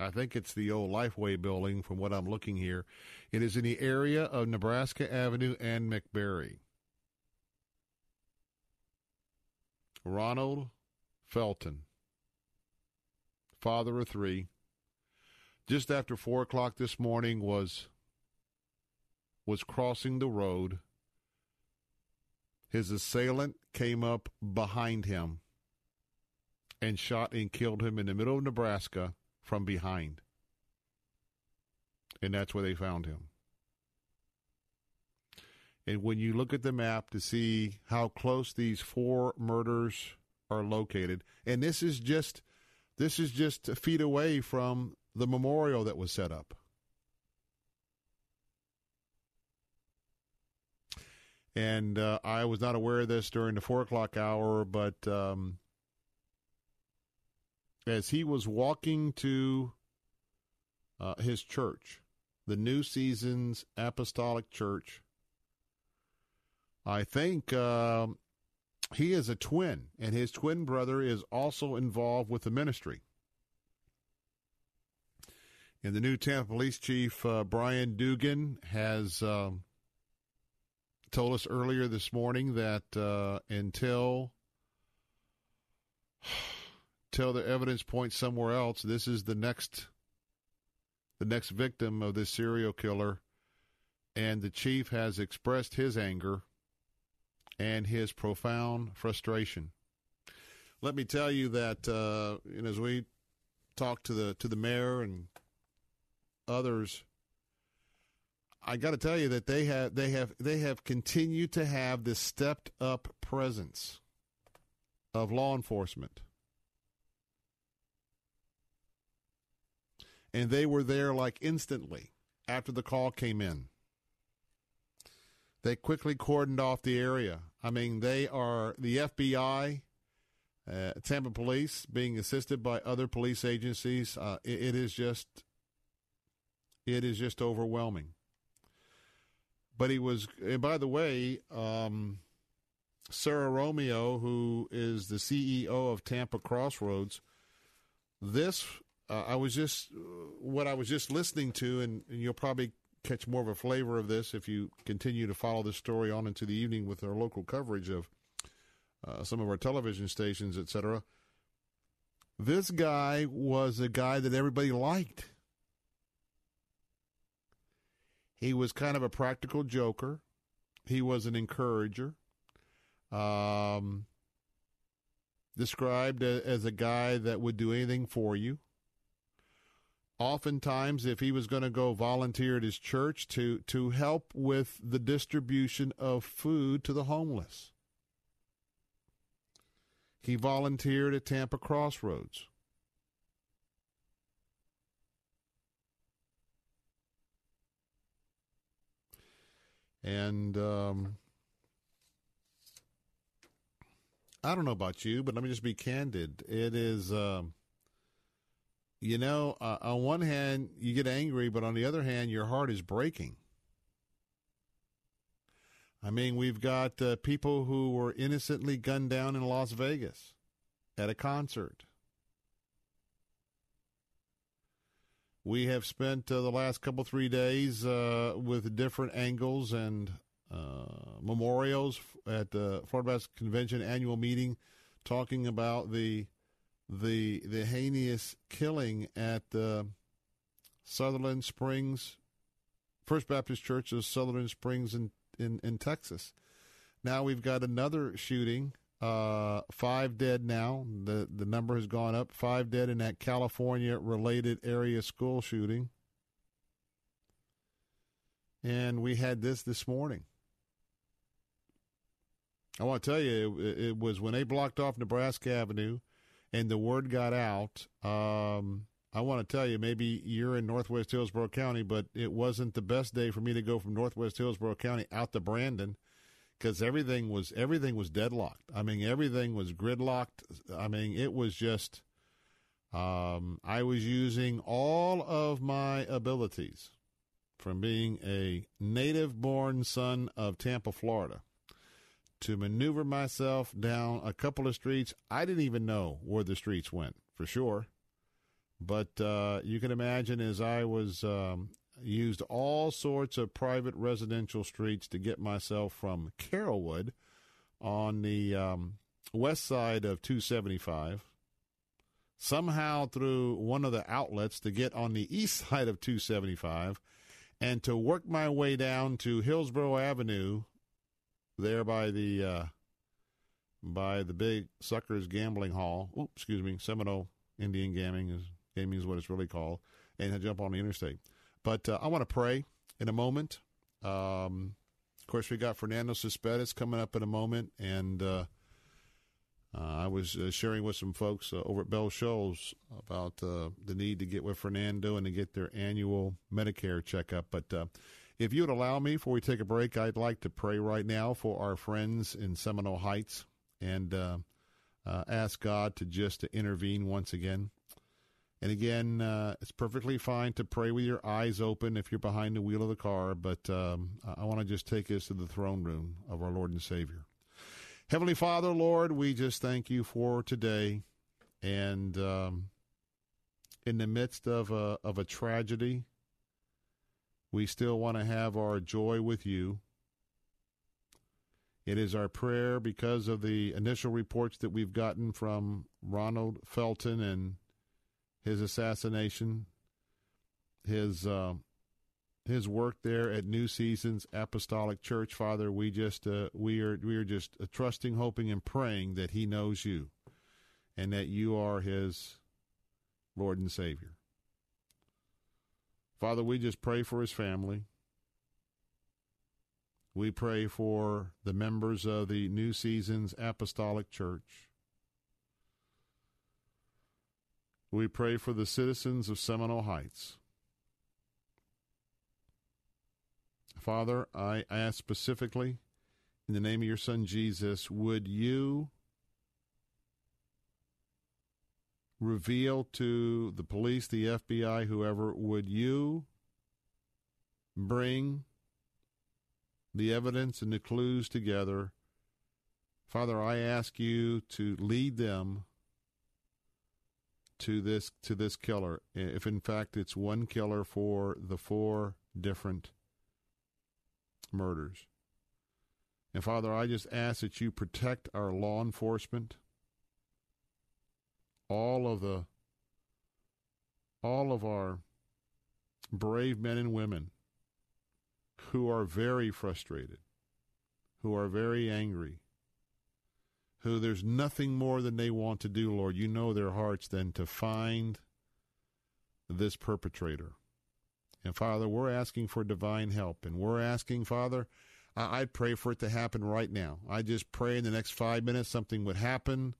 I think it's the old Lifeway building from what I'm looking here. It is in the area of Nebraska Avenue and McBerry. Ronald Felton, father of three, just after four o'clock this morning was was crossing the road. His assailant came up behind him and shot and killed him in the middle of Nebraska from behind. And that's where they found him. And when you look at the map to see how close these four murders are located, and this is just this is just feet away from the memorial that was set up. And uh, I was not aware of this during the four o'clock hour, but um, as he was walking to uh, his church, the New Seasons Apostolic Church, I think uh, he is a twin, and his twin brother is also involved with the ministry. And the new Tampa Police Chief, uh, Brian Dugan, has um, told us earlier this morning that uh, until until the evidence points somewhere else, this is the next the next victim of this serial killer, and the chief has expressed his anger and his profound frustration. Let me tell you that uh, as we talk to the to the mayor and others, I got to tell you that they have they have they have continued to have this stepped up presence of law enforcement. And they were there like instantly after the call came in. They quickly cordoned off the area. I mean, they are the FBI, uh, Tampa Police, being assisted by other police agencies. Uh, it, it is just, it is just overwhelming. But he was, and by the way, um, Sarah Romeo, who is the CEO of Tampa Crossroads, this uh, I was just what I was just listening to, and, and, you'll probably catch more of a flavor of this if you continue to follow this story on into the evening with our local coverage of uh, some of our television stations, etc. This guy was a guy that everybody liked. He was kind of a practical joker. He was an encourager. Um, described as a guy that would do anything for you oftentimes if he was going to go volunteer at his church to to help with the distribution of food to the homeless he volunteered at Tampa Crossroads and um, I don't know about you, but let me just be candid. It is um, you know, uh, on one hand, you get angry, but on the other hand, your heart is breaking. I mean, we've got uh, people who were innocently gunned down in Las Vegas at a concert. We have spent uh, the last couple three days uh, with different angles and uh, memorials at the Florida Baptist Convention annual meeting, talking about the the the heinous killing at the Sutherland Springs First Baptist Church of Sutherland Springs in, in, in Texas. Now we've got another shooting. Uh, five dead now. The the number has gone up. Five dead in that California related area school shooting. And we had this this morning. I want to tell you, it, it was when they blocked off Nebraska Avenue and the word got out. Um, I want to tell you, maybe you're in Northwest Hillsborough County, but it wasn't the best day for me to go from Northwest Hillsborough County out to Brandon because everything was everything was deadlocked. I mean, everything was gridlocked. I mean, it was just. Um, I was using all of my abilities from being a native born son of Tampa, Florida, to maneuver myself down a couple of streets. I didn't even know where the streets went for sure. But uh, you can imagine as I was um, used all sorts of private residential streets to get myself from Carrollwood on the um, west side of 275 somehow through one of the outlets to get on the east side of 275 and to work my way down to Hillsborough Avenue there by the uh, by the big Suckers Gambling Hall. Oops, excuse me, Seminole Indian Gaming is gaming is what it's really called, and jump on the interstate. But uh, I want to pray in a moment. Um, of course, we got Fernando Cespedes coming up in a moment, and uh, uh, I was uh, sharing with some folks uh, over at Bell Shoals about uh, the need to get with Fernando and to get their annual Medicare checkup. But if you would allow me, before we take a break, I'd like to pray right now for our friends in Seminole Heights and ask God to just to intervene once again. And again, uh, it's perfectly fine to pray with your eyes open if you're behind the wheel of the car, but um, I want to just take us to the throne room of our Lord and Savior. Heavenly Father, Lord, we just thank you for today. And um, in the midst of a, of a tragedy, we still want to have our joy with you. It is our prayer because of the initial reports that we've gotten from Ronald Felton and his assassination, his uh, his work there at New Seasons Apostolic Church. Father, we just uh, we are we are just uh, trusting, hoping, and praying that he knows you, and that you are his Lord and Savior. Father, we just pray for his family. We pray for the members of the New Seasons Apostolic Church. We pray for the citizens of Seminole Heights. Father, I ask specifically in the name of your son Jesus, would you reveal to the police, the FBI, whoever, would you bring the evidence and the clues together? Father, I ask you to lead them to this to this killer if in fact it's one killer for the four different murders. And Father, I just ask that you protect our law enforcement, all of the all of our brave men and women who are very frustrated, who are very angry, who there's nothing more than they want to do, Lord. You know their hearts than to find this perpetrator. And Father, we're asking for divine help. And we're asking, Father, I, I pray for it to happen right now. I just pray in the next five minutes something would happen.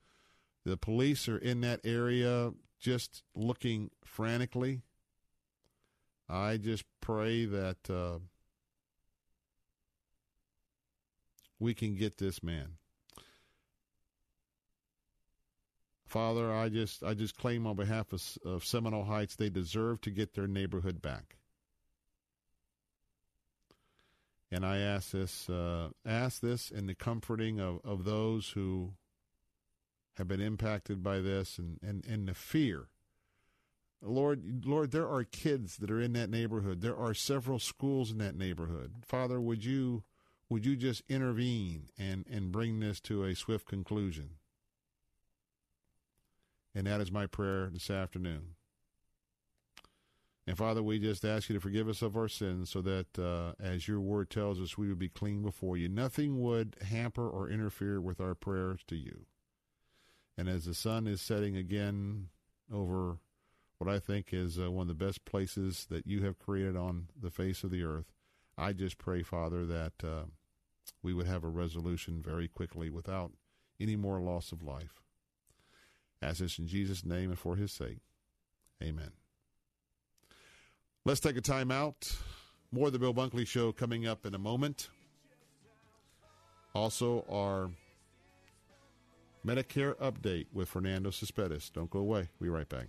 The police are in that area just looking frantically. I just pray that uh, we can get this man. Father, I just I just claim on behalf of, of Seminole Heights they deserve to get their neighborhood back. And I ask this, uh, ask this in the comforting of, of those who have been impacted by this and, and, and the fear. Lord, Lord, there are kids that are in that neighborhood. There are several schools in that neighborhood. Father, would you would you just intervene and, and bring this to a swift conclusion? And that is my prayer this afternoon. And Father, we just ask you to forgive us of our sins so that, uh, as your word tells us, we would be clean before you. Nothing would hamper or interfere with our prayers to you. And as the sun is setting again over what I think is uh, one of the best places that you have created on the face of the earth, I just pray, Father, that uh, we would have a resolution very quickly without any more loss of life. As this in Jesus' name and for his sake. Amen. Let's take a time out. More of the Bill Bunkley Show coming up in a moment. Also, our Medicare update with Fernando Cespedes. Don't go away. We'll be right back.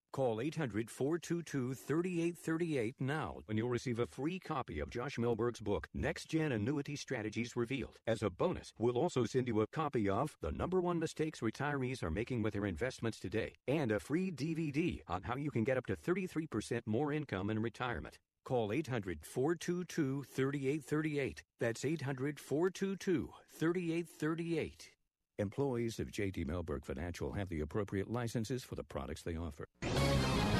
Call 800 422 3838 now and you'll receive a free copy of Josh Mellberg's book, Next Gen Annuity Strategies Revealed. As a bonus, we'll also send you a copy of The Number One Mistakes Retirees Are Making with Their Investments Today and a free DVD on how you can get up to 33% more income in retirement. Call 800 422 3838. That's 800 422 3838. Employees of JT Mellberg Financial have the appropriate licenses for the products they offer.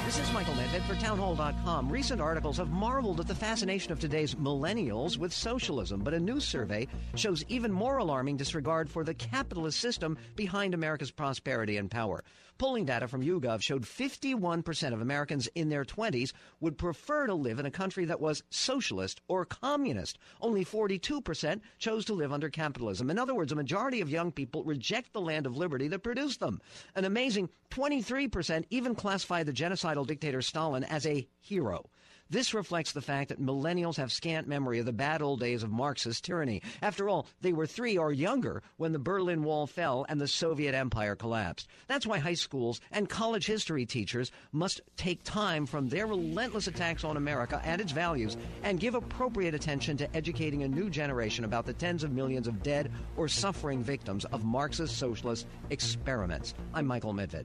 This is Michael Medved for Townhall.com. Recent articles have marveled at the fascination of today's millennials with socialism, but a new survey shows even more alarming disregard for the capitalist system behind America's prosperity and power. Polling data from YouGov showed 51% of Americans in their 20s would prefer to live in a country that was socialist or communist. Only 42% chose to live under capitalism. In other words, a majority of young people reject the land of liberty that produced them. An amazing 23% even classify the genocidal dictator Stalin as a hero. This reflects the fact that millennials have scant memory of the bad old days of Marxist tyranny. After all, they were three or younger when the Berlin Wall fell and the Soviet Empire collapsed. That's why high schools and college history teachers must take time from their relentless attacks on America and its values and give appropriate attention to educating a new generation about the tens of millions of dead or suffering victims of Marxist socialist experiments. I'm Michael Medved.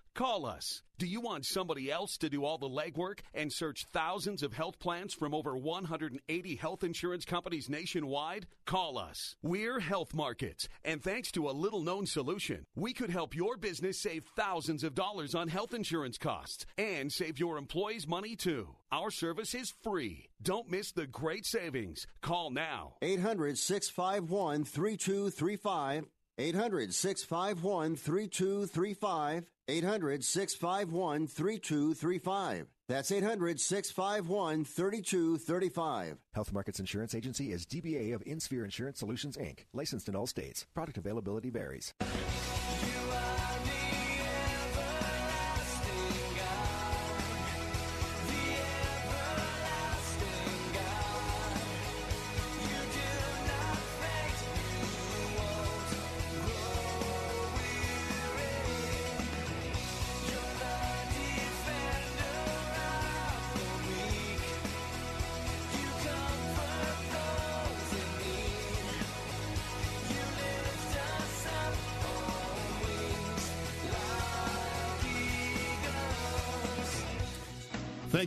Call us. Do you want somebody else to do all the legwork and search thousands of health plans from over 180 health insurance companies nationwide? Call us. We're Health Markets, and thanks to a little known solution, we could help your business save thousands of dollars on health insurance costs and save your employees money too. Our service is free. Don't miss the great savings. Call now. 800 651 3235. 800 651 3235. 800 651 3235. That's 800 651 3235. Health Markets Insurance Agency is DBA of InSphere Insurance Solutions, Inc., licensed in all states. Product availability varies.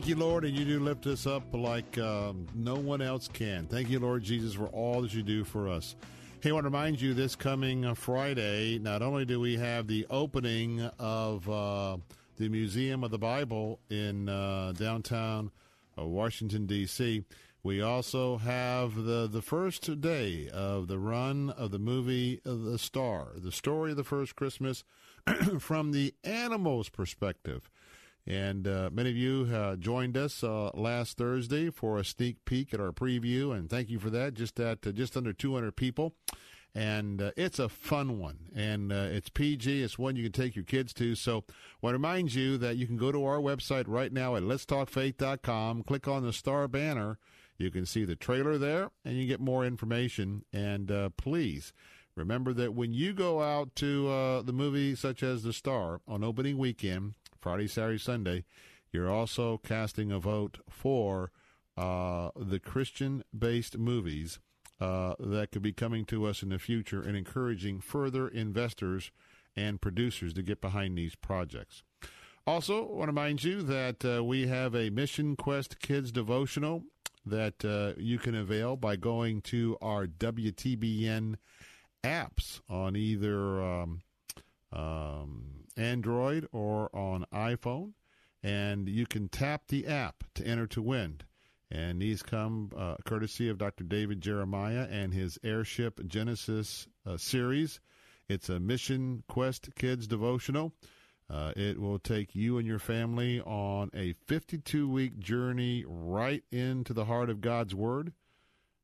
Thank you, Lord, and you do lift us up like um, no one else can. Thank you, Lord Jesus, for all that you do for us. Hey, I want to remind you this coming uh, Friday, not only do we have the opening of uh, the Museum of the Bible in uh, downtown uh, Washington, D.C., we also have the, the first day of the run of the movie The Star, the story of the first Christmas from the animals' perspective. And uh, many of you uh, joined us uh, last Thursday for a sneak peek at our preview, and thank you for that. Just at uh, just under 200 people, and uh, it's a fun one, and uh, it's PG. It's one you can take your kids to. So, I want to remind you that you can go to our website right now at letstalkfaith.com, click on the star banner. You can see the trailer there, and you get more information. And please. Remember that when you go out to the movie such as The Star on opening weekend, Friday, Saturday, Sunday, you're also casting a vote for uh, the Christian based movies uh, that could be coming to us in the future and encouraging further investors and producers to get behind these projects. Also, I want to remind you that uh, we have a Mission Quest Kids devotional that uh, you can avail by going to our WTBN apps on either um, um, Android or on iPhone, and you can tap the app to enter to win. And these come uh, courtesy of Dr. David Jeremiah and his Airship Genesis uh, series. It's a Mission Quest Kids devotional. Uh, it will take you and your family on a 52 week journey right into the heart of God's Word.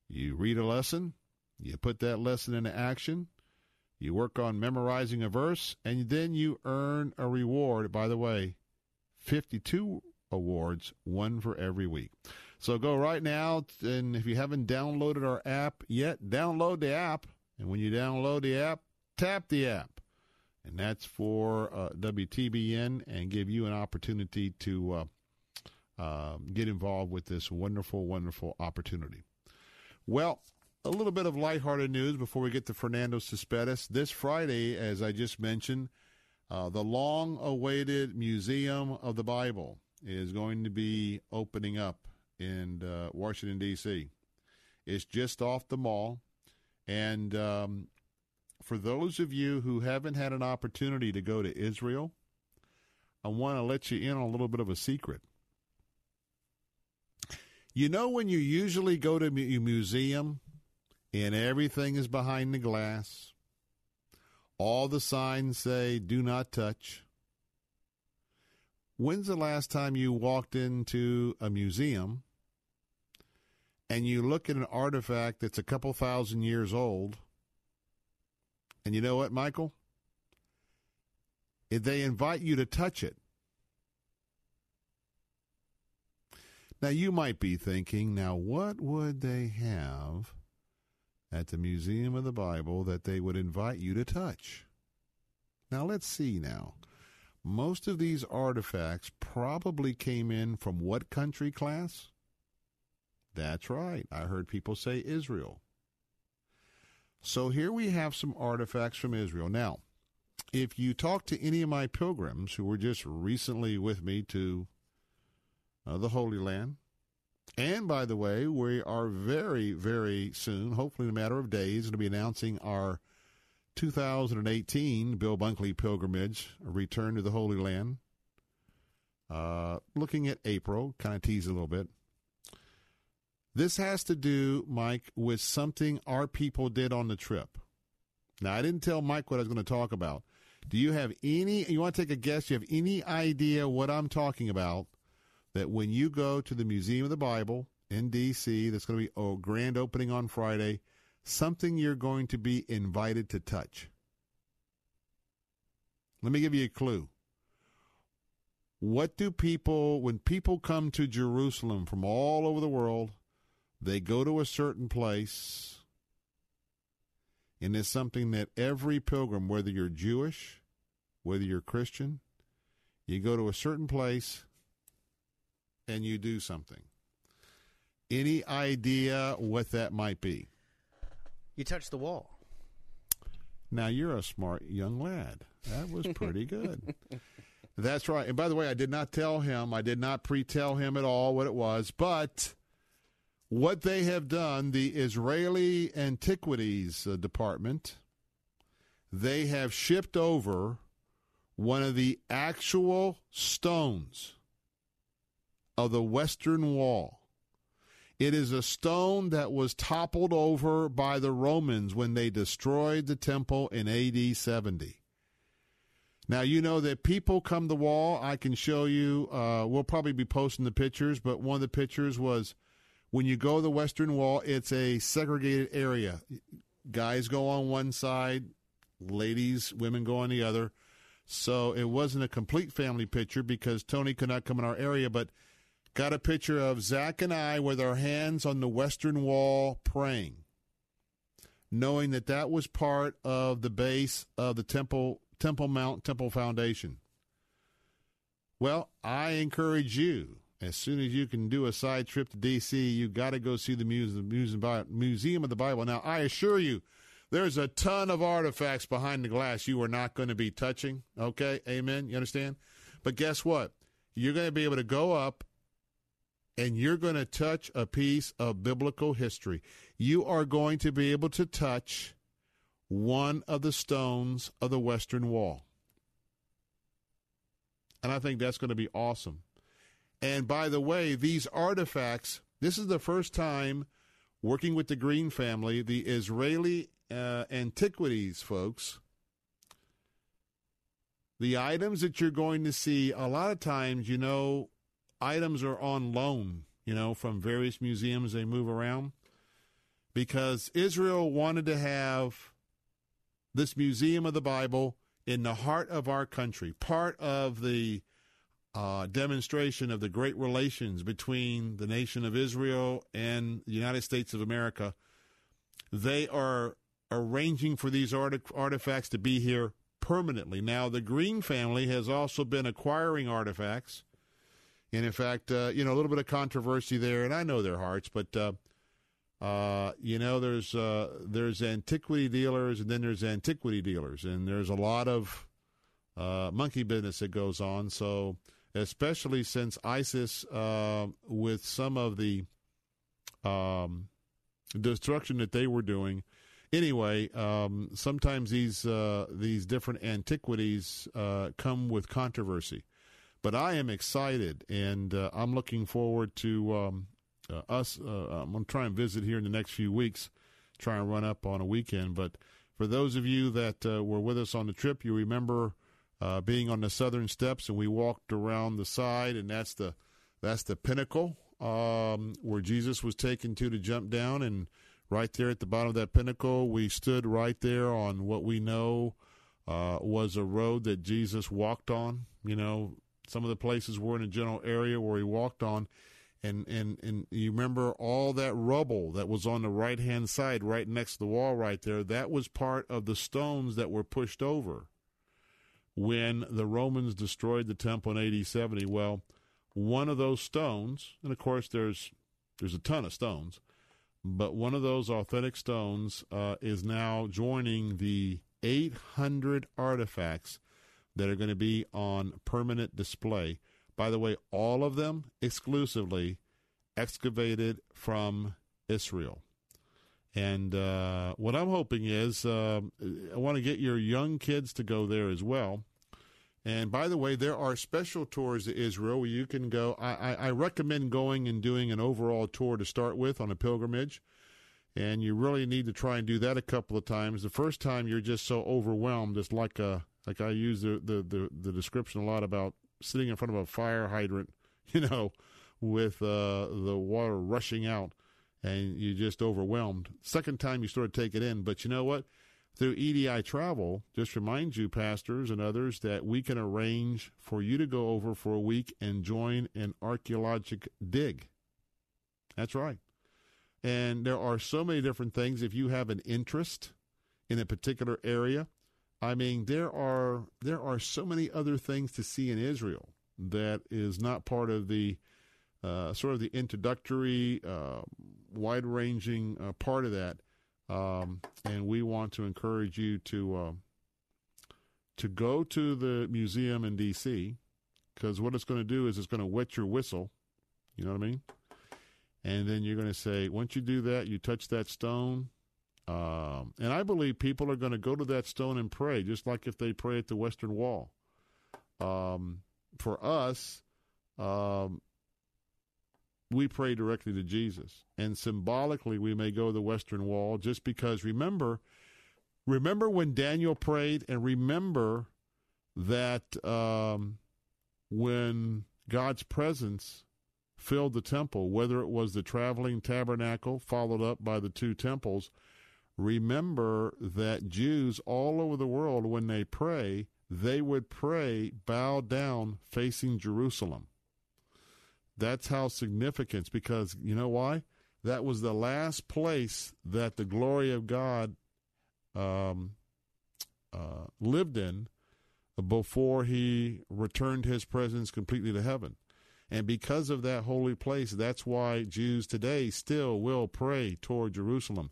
You read a lesson, you put that lesson into action, you work on memorizing a verse, and then you earn a reward. By the way, 52 awards, one for every week. So go right now, and if you haven't downloaded our app yet, download the app. And when you download the app, tap the app. And that's for uh, WTBN and give you an opportunity to uh, uh, get involved with this wonderful, wonderful opportunity. Well, a little bit of lighthearted news before we get to Fernando Cespedes. This Friday, as I just mentioned, uh, the long awaited Museum of the Bible is going to be opening up in uh, Washington, D.C. It's just off the mall. And um, for those of you who haven't had an opportunity to go to Israel, I want to let you in on a little bit of a secret. You know, when you usually go to a museum, and everything is behind the glass. All the signs say do not touch. When's the last time you walked into a museum and you look at an artifact that's a couple thousand years old? And you know what, Michael? If they invite you to touch it. Now, you might be thinking, now, what would they have at the Museum of the Bible that they would invite you to touch? Now, let's see now. Most of these artifacts probably came in from what country class? That's right. I heard people say Israel. So here we have some artifacts from Israel. Now, if you talk to any of my pilgrims who were just recently with me to uh, the Holy Land, and by the way, we are very, very soon, hopefully in a matter of days, going to be announcing our 2018 Bill Bunkley pilgrimage, a return to the Holy Land. Uh, looking at April, kind of tease a little bit. This has to do, Mike, with something our people did on the trip. Now, I didn't tell Mike what I was going to talk about. Do you have any, you want to take a guess? You have any idea what I'm talking about? That when you go to the Museum of the Bible in D.C., that's going to be a grand opening on Friday, something you're going to be invited to touch. Let me give you a clue. What do people, when people come to Jerusalem from all over the world, they go to a certain place, and it's something that every pilgrim, whether you're Jewish, whether you're Christian, you go to a certain place and you do something. Any idea what that might be? You touch the wall. Now you're a smart young lad. That was pretty good. That's right. And by the way, I did not tell him, I did not pre tell him at all what it was, but what they have done, the Israeli Antiquities uh, Department, they have shipped over one of the actual stones of the Western Wall. It is a stone that was toppled over by the Romans when they destroyed the temple in AD 70. Now, you know that people come to the wall. I can show you. Uh, we'll probably be posting the pictures, but one of the pictures was when you go to the Western Wall, it's a segregated area. Guys go on one side, ladies, women go on the other. So it wasn't a complete family picture because Tony could not come in our area, but got a picture of Zach and I with our hands on the Western Wall praying, knowing that that was part of the base of the Temple Temple Mount Temple Foundation. Well, I encourage you as soon as you can do a side trip to D.C., you got to go see the Museum of the Bible. Now, I assure you, there's a ton of artifacts behind the glass you are not going to be touching. Okay, amen. You understand? But guess what? You're going to be able to go up and you're going to touch a piece of biblical history. You are going to be able to touch one of the stones of the Western Wall. And I think that's going to be awesome. And by the way, these artifacts, this is the first time working with the Green family, the Israeli uh, antiquities folks, the items that you're going to see, a lot of times, you know, items are on loan, you know, from various museums they move around. Because Israel wanted to have this Museum of the Bible in the heart of our country, part of the uh, demonstration of the great relations between the nation of Israel and the United States of America. They are arranging for these artifacts to be here permanently. Now, the Green family has also been acquiring artifacts. And in fact, uh, you know, a little bit of controversy there, and I know their hearts, but uh, uh, you know, there's uh, there's antiquity dealers, and then there's antiquity dealers, and there's a lot of uh, monkey business that goes on. So especially since ISIS, uh, with some of the um, destruction that they were doing. Anyway, um, sometimes these these different antiquities come with controversy, but I am excited and uh, I'm looking forward to um, uh, us. Uh, I'm going to try and visit here in the next few weeks, try and run up on a weekend, but For those of you that uh, were with us on the trip, you remember uh, being on the southern steps, and we walked around the side, and that's the that's the pinnacle um, where Jesus was taken to to jump down, and right there at the bottom of that pinnacle, we stood right there on what we know uh, was a road that Jesus walked on. You know, some of the places were in a general area where he walked on. And, and, and you remember all that rubble that was on the right hand side, right next to the wall, right there. That was part of the stones that were pushed over when the Romans destroyed the temple in AD 70. Well, one of those stones, and of course there's there's a ton of stones, but one of those authentic stones uh, is now joining the 800 artifacts that are going to be on permanent display. By the way, all of them exclusively excavated from Israel. And uh, what I'm hoping is uh, I want to get your young kids to go there as well. And by the way, there are special tours to Israel where you can go. I, I, I recommend going and doing an overall tour to start with on a pilgrimage and you really need to try and do that a couple of times. The first time you're just so overwhelmed, it's like a like I use the the the, the description a lot about sitting in front of a fire hydrant, you know, with uh, the water rushing out, and you're just overwhelmed. Second time you sort of take it in, but you know what? Through EDI travel, just remind you, pastors and others, that we can arrange for you to go over for a week and join an archaeologic dig. That's right. And there are so many different things. If you have an interest in a particular area, I mean, there are there are so many other things to see in Israel that is not part of the uh, sort of the introductory, uh, wide-ranging uh, part of that. Um, and we want to encourage you to uh, to go to the museum in D.C. because what it's going to do is it's going to wet your whistle. You know what I mean? and then you're going to say, once you do that, you touch that stone. Um, and I believe people are going to go to that stone and pray, just like if they pray at the Western Wall. Um, for us, um, we pray directly to Jesus, and symbolically, we may go to the Western Wall, just because. Remember, remember when Daniel prayed, and remember that um, when God's presence filled the temple, whether it was the traveling tabernacle followed up by the two temples. Remember that Jews all over the world, when they pray, they would pray bow down facing Jerusalem. That's how significant, because you know why? That was the last place that the glory of God um, uh, lived in before he returned his presence completely to heaven. And because of that holy place, that's why Jews today still will pray toward Jerusalem.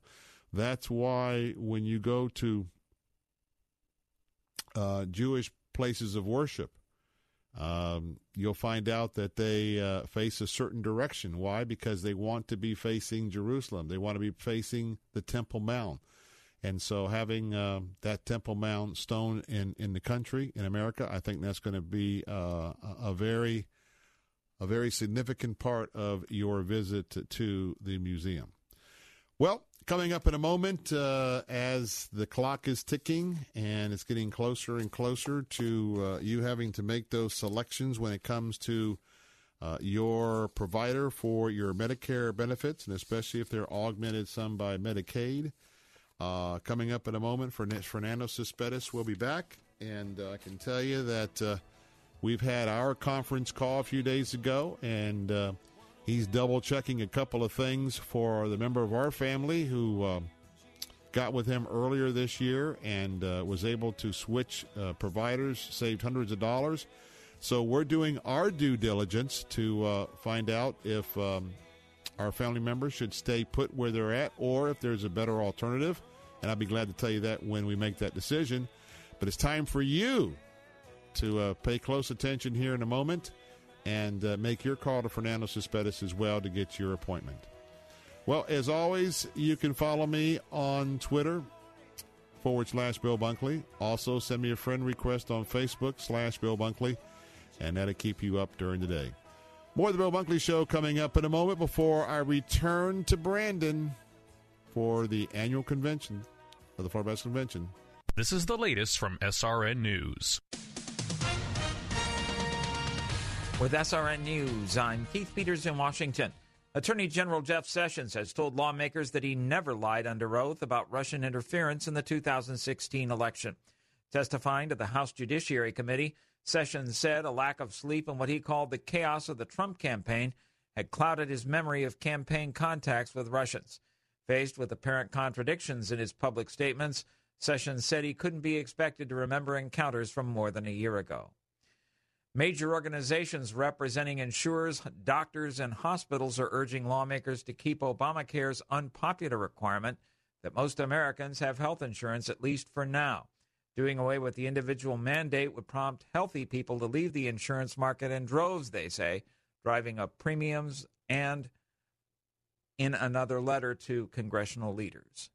That's why when you go to uh, Jewish places of worship, um, you'll find out that they uh, face a certain direction. Why? Because they want to be facing Jerusalem. They want to be facing the Temple Mount. And so, having uh, that Temple Mount stone in, in the country, in America, I think that's going to be uh, a very a very significant part of your visit to the museum. Well, coming up in a moment, uh, as the clock is ticking and it's getting closer and closer to uh, you having to make those selections when it comes to uh, your provider for your Medicare benefits, and especially if they're augmented some by Medicaid. Uh, coming up in a moment, for Fernando Cespedes will be back, and uh, I can tell you that uh, We've had our conference call a few days ago, and he's double checking a couple of things for the member of our family who uh, got with him earlier this year and uh, was able to switch uh, providers, saved hundreds of dollars. So we're doing our due diligence to uh, find out if um, our family members should stay put where they're at or if there's a better alternative. And I'll be glad to tell you that when we make that decision. But it's time for you to uh, pay close attention here in a moment and uh, make your call to Fernando Cespedes as well to get your appointment. Well, as always, you can follow me on Twitter forward slash Bill Bunkley. Also, send me a friend request on Facebook slash Bill Bunkley, and that'll keep you up during the day. More of the Bill Bunkley Show coming up in a moment before I return to Brandon for the annual convention of the Farmers Convention. This is the latest from SRN News. With SRN News, I'm Keith Peters in Washington. Attorney General Jeff Sessions has told lawmakers that he never lied under oath about Russian interference in the 2016 election. Testifying to the House Judiciary Committee, Sessions said a lack of sleep and what he called the chaos of the Trump campaign had clouded his memory of campaign contacts with Russians. Faced with apparent contradictions in his public statements, Sessions said he couldn't be expected to remember encounters from more than a year ago. Major organizations representing insurers, doctors, and hospitals are urging lawmakers to keep Obamacare's unpopular requirement that most Americans have health insurance, at least for now. Doing away with the individual mandate would prompt healthy people to leave the insurance market in droves, they say, driving up premiums and in another letter to congressional leaders.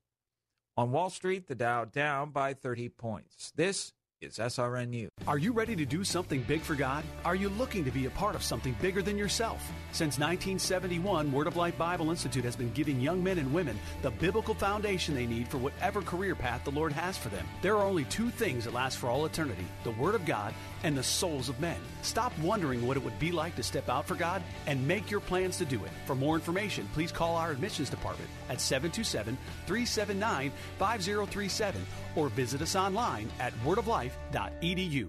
On Wall Street, the Dow down by 30 points. This is SRNU. Are you ready to do something big for God? Are you looking to be a part of something bigger than yourself? Since 1971, Word of Life Bible Institute has been giving young men and women the biblical foundation they need for whatever career path the Lord has for them. There are only two things that last for all eternity the Word of God and the souls of men. Stop wondering what it would be like to step out for God and make your plans to do it. For more information, please call our admissions department at 727 379 5037 or visit us online at wordoflife.edu.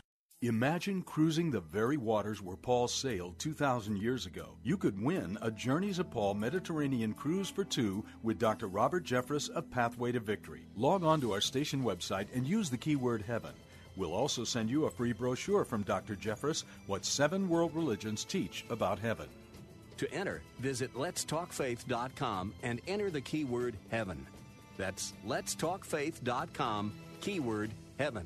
Imagine cruising the very waters where Paul sailed 2,000 years ago. You could win a Journeys of Paul Mediterranean cruise for two with Dr. Robert Jeffress of Pathway to Victory. Log on to our station website and use the keyword heaven. We'll also send you a free brochure from Dr. Jeffress, What Seven World Religions Teach About Heaven. To enter, visit letstalkfaith.com and enter the keyword heaven. That's letstalkfaith.com, keyword heaven.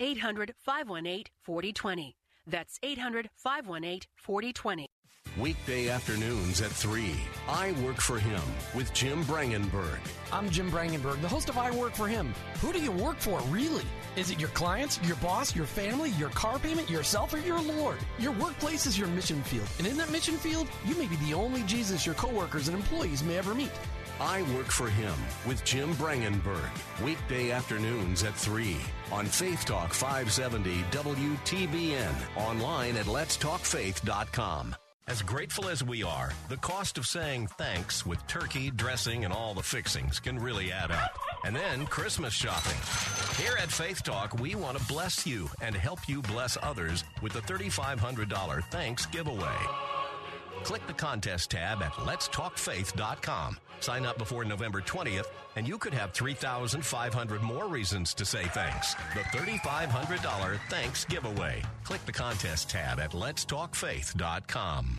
800 518 4020. That's 800 518 4020. Weekday afternoons at 3. I Work for Him with Jim Brangenberg. I'm Jim Brangenberg, the host of I Work for Him. Who do you work for, really? Is it your clients, your boss, your family, your car payment, yourself, or your Lord? Your workplace is your mission field. And in that mission field, you may be the only Jesus your coworkers and employees may ever meet. I Work for Him with Jim Brangenberg. Weekday afternoons at 3 on Faith Talk 570 WTBN. Online at letstalkfaith.com. As grateful as we are, the cost of saying thanks with turkey, dressing, and all the fixings can really add up. And then Christmas shopping. Here at Faith Talk, we want to bless you and help you bless others with the $3,500 Thanks giveaway. Click the contest tab at letstalkfaith.com. Sign up before November 20th, and you could have 3,500 more reasons to say thanks. The $3,500 Thanks giveaway. Click the contest tab at letstalkfaith.com.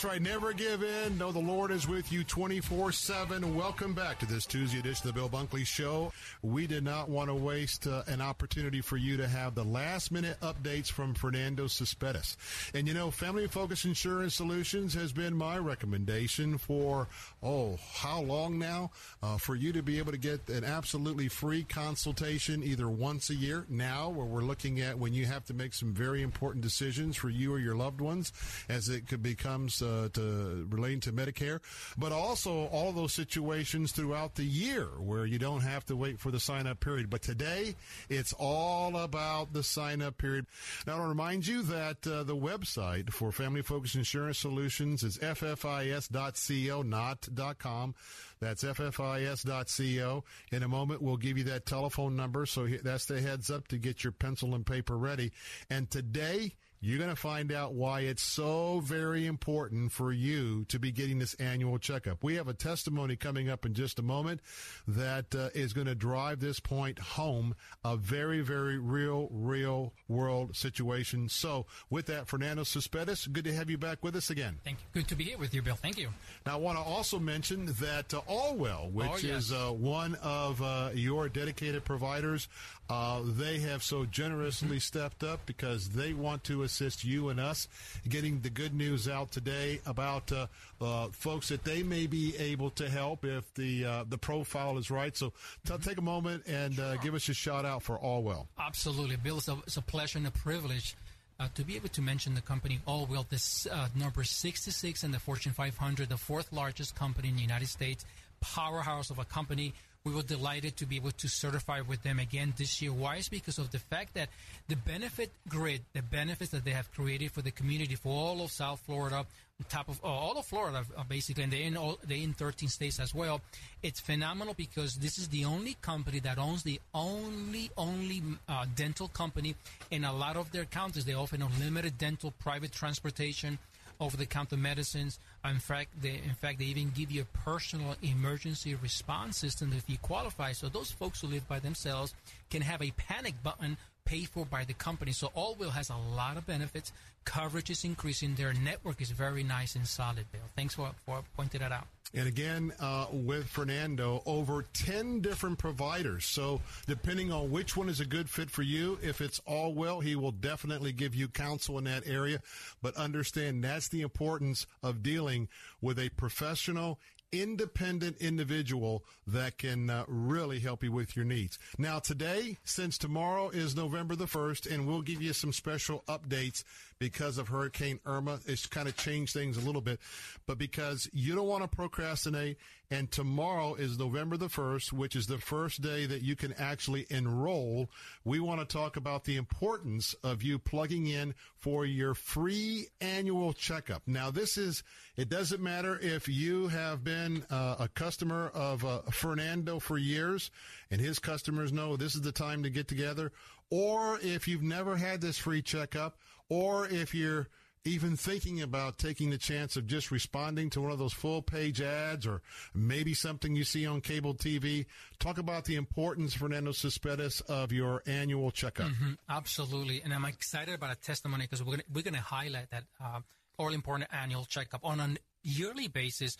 That's right. Never give in. Know the Lord is with you 24 7. Welcome back to this Tuesday edition of the Bill Bunkley Show. We did not want to waste uh, an opportunity for you to have the last minute updates from Fernando Cespedes. And you know, Family Focus Insurance Solutions has been my recommendation for, oh, how long now? Uh, for you to be able to get an absolutely free consultation either once a year now, where we're looking at when you have to make some very important decisions for you or your loved ones, as it could become uh, to relating to Medicare, but also all those situations throughout the year where you don't have to wait for the sign up period. But today, it's all about the sign up period. Now, I want to remind you that uh, the website for Family Focus Insurance Solutions is ffis.co, not .com. That's ffis.co. In a moment, we'll give you that telephone number. So that's the heads up to get your pencil and paper ready. And today, you're going to find out why it's so very important for you to be getting this annual checkup. We have a testimony coming up in just a moment that uh, is going to drive this point home. A very, very real, real world situation. So, with that, Fernando Cespedes, good to have you back with us again. Thank you. Good to be here with you, Bill. Thank you. Now, I want to also mention that uh, Allwell, which oh, yes. is uh, one of uh, your dedicated providers, uh, they have so generously mm-hmm. stepped up because they want to assist you and us getting the good news out today about uh, uh, folks that they may be able to help if the uh, the profile is right. So t- take a moment and uh, give us a shout out for Allwell. Absolutely, Bill. It's a, it's a pleasure and a privilege. Uh, to be able to mention the company Allwell, this uh, number 66 in the Fortune 500, the fourth largest company in the United States, powerhouse of a company we were delighted to be able to certify with them again this year. Why? Is because of the fact that the benefit grid, the benefits that they have created for the community, for all of South Florida, top of uh, all of Florida, uh, basically, and they're in all, they're in 13 states as well. It's phenomenal because this is the only company that owns the only only uh, dental company in a lot of their counties. They offer unlimited dental private transportation over-the-counter medicines. In fact, they in fact they even give you a personal emergency response system if you qualify. So those folks who live by themselves can have a panic button paid for by the company. So Allwell has a lot of benefits. Coverage is increasing. Their network is very nice and solid, Bill. Thanks for, for pointing that out. And again, uh, with Fernando, over 10 different providers. So, depending on which one is a good fit for you, if it's all Allwell, he will definitely give you counsel in that area. But understand that's the importance of dealing with a professional independent individual that can uh, really help you with your needs. Now, today, since tomorrow is November the 1st, and we'll give you some special updates because of Hurricane Irma. It's kind of changed things a little bit, but because you don't want to procrastinate, and tomorrow is November the 1st, which is the first day that you can actually enroll, we want to talk about the importance of you plugging in for your free annual checkup. Now, this is, it doesn't matter if you have been uh, a customer of uh, Fernando for years and his customers know this is the time to get together, or if you've never had this free checkup, or if you're even thinking about taking the chance of just responding to one of those full page ads or maybe something you see on cable TV, talk about the importance, Fernando Cespedes, of your annual checkup. Mm-hmm, absolutely. And I'm excited about a testimony because we're going to highlight that uh, all important annual checkup. On a yearly basis,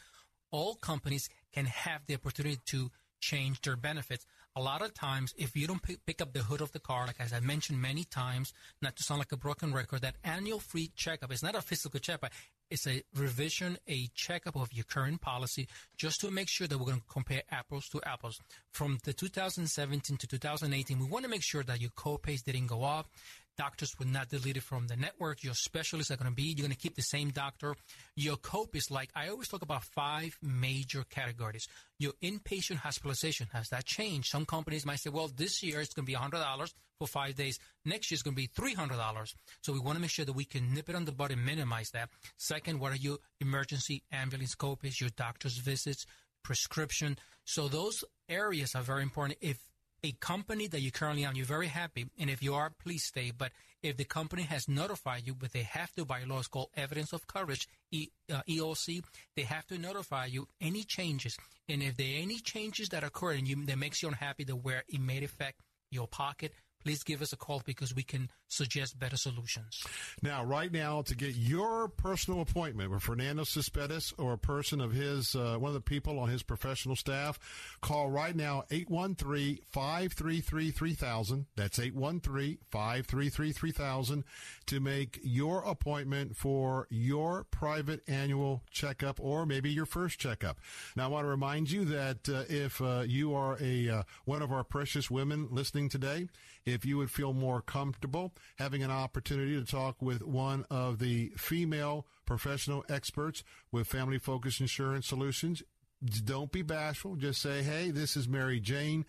all companies can have the opportunity to change their benefits a lot of times, if you don't pick, pick up the hood of the car, like as I mentioned many times, not to sound like a broken record, that annual free checkup is not a physical checkup. It's a revision, a checkup of your current policy, just to make sure that we're going to compare apples to apples. From the 2017 to 2018, we want to make sure that your co-pays didn't go up, Doctors will not delete it from the network. Your specialists are going to be, you're going to keep the same doctor. Your cope is like, I always talk about five major categories. Your inpatient hospitalization, has that changed? Some companies might say, well, this year it's going to be $100 for five days. Next year it's going to be $300. So we want to make sure that we can nip it on the bud and minimize that. Second, what are your emergency ambulance copays, your doctor's visits, prescription? So those areas are very important. If a company that you currently own, you're very happy, and if you are, please stay. But if the company has notified you, but they have to by law, it's called evidence of coverage, e, uh, EOC, they have to notify you any changes. And if there are any changes that occur and you, that makes you unhappy, that where it may affect your pocket, please give us a call because we can suggest better solutions. Now, right now, to get your personal appointment with Fernando Cespedes or a person of his, uh, one of the people on his professional staff, call right now 813-533-3000. That's 813-533-3000 to make your appointment for your private annual checkup or maybe your first checkup. Now, I want to remind you that uh, if uh, you are a uh, one of our precious women listening today, if you would feel more comfortable having an opportunity to talk with one of the female professional experts with Family Focus Insurance Solutions, don't be bashful. Just say, hey, this is Mary Jane.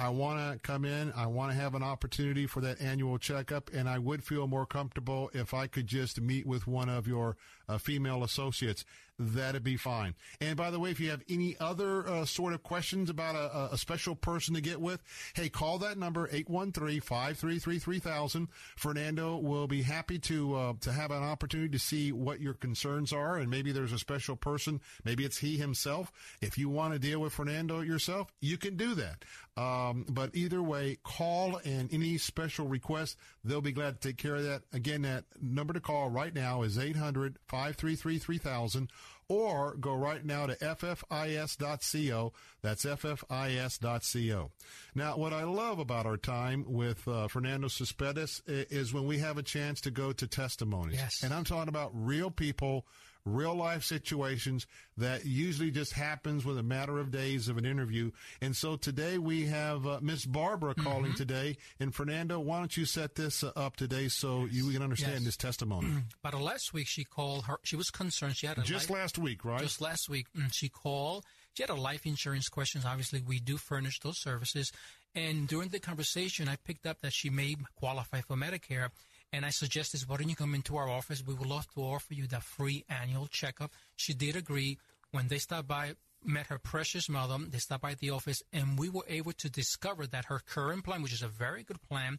I want to come in. I want to have an opportunity for that annual checkup, and I would feel more comfortable if I could just meet with one of your uh, female associates that'd be fine. And by the way, if you have any other uh, sort of questions about a, a, special person to get with, hey, call that number 813-533-3000. Fernando will be happy to uh, to have an opportunity to see what your concerns are, and maybe there's a special person. Maybe it's he himself. If you want to deal with Fernando yourself, you can do that. Um, but either way, call and any special request, they'll be glad to take care of that. Again, that number to call right now is 800 533 3000 or go right now to ffis.co. That's ffis.co. Now, what I love about our time with uh, Fernando Cespedes is when we have a chance to go to testimonies. Yes. And I'm talking about real people real life situations that usually just happens with a matter of days of an interview. And so today we have uh, Miss Barbara calling mm-hmm. today. And Fernando, why don't you set this uh, up today so yes. you can understand yes. this testimony? But last week she called her. She was concerned. She had a just life, last week, right? Just last week mm, she called. She had a life insurance questions. Obviously, we do furnish those services. And during the conversation, I picked up that she may qualify for Medicare. And I suggested, why don't you come into our office? We would love to offer you the free annual checkup. She did agree. When they stopped by, met her precious mother, they stopped by the office, and we were able to discover that her current plan, which is a very good plan,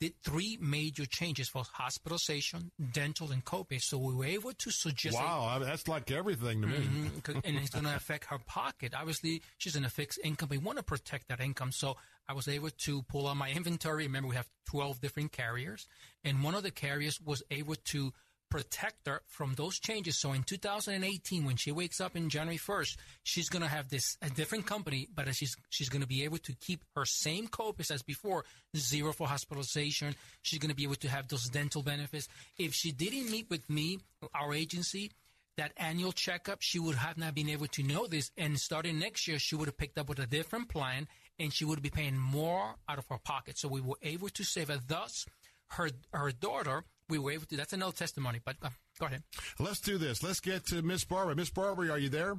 did three major changes for hospitalization, dental, and copay. So we were able to suggest. Wow, a, that's like everything to mm-hmm, me. and it's going to affect her pocket. Obviously, she's in a fixed income. We want to protect that income. So I was able to pull out my inventory. Remember, we have 12 different carriers, and one of the carriers was able to protect her from those changes. So in 2018, when she wakes up in January 1st, she's going to have this a different company, but she's she's going to be able to keep her same copays as before, zero for hospitalization. She's going to be able to have those dental benefits. If she didn't meet with me, our agency, that annual checkup, she would have not been able to know this. And starting next year, she would have picked up with a different plan and she would be paying more out of her pocket. So we were able to save her. Thus, her her daughter we were able to. That's another testimony, but uh, go ahead. Let's do this. Let's get to Miss Barbara. Miss Barbara, are you there?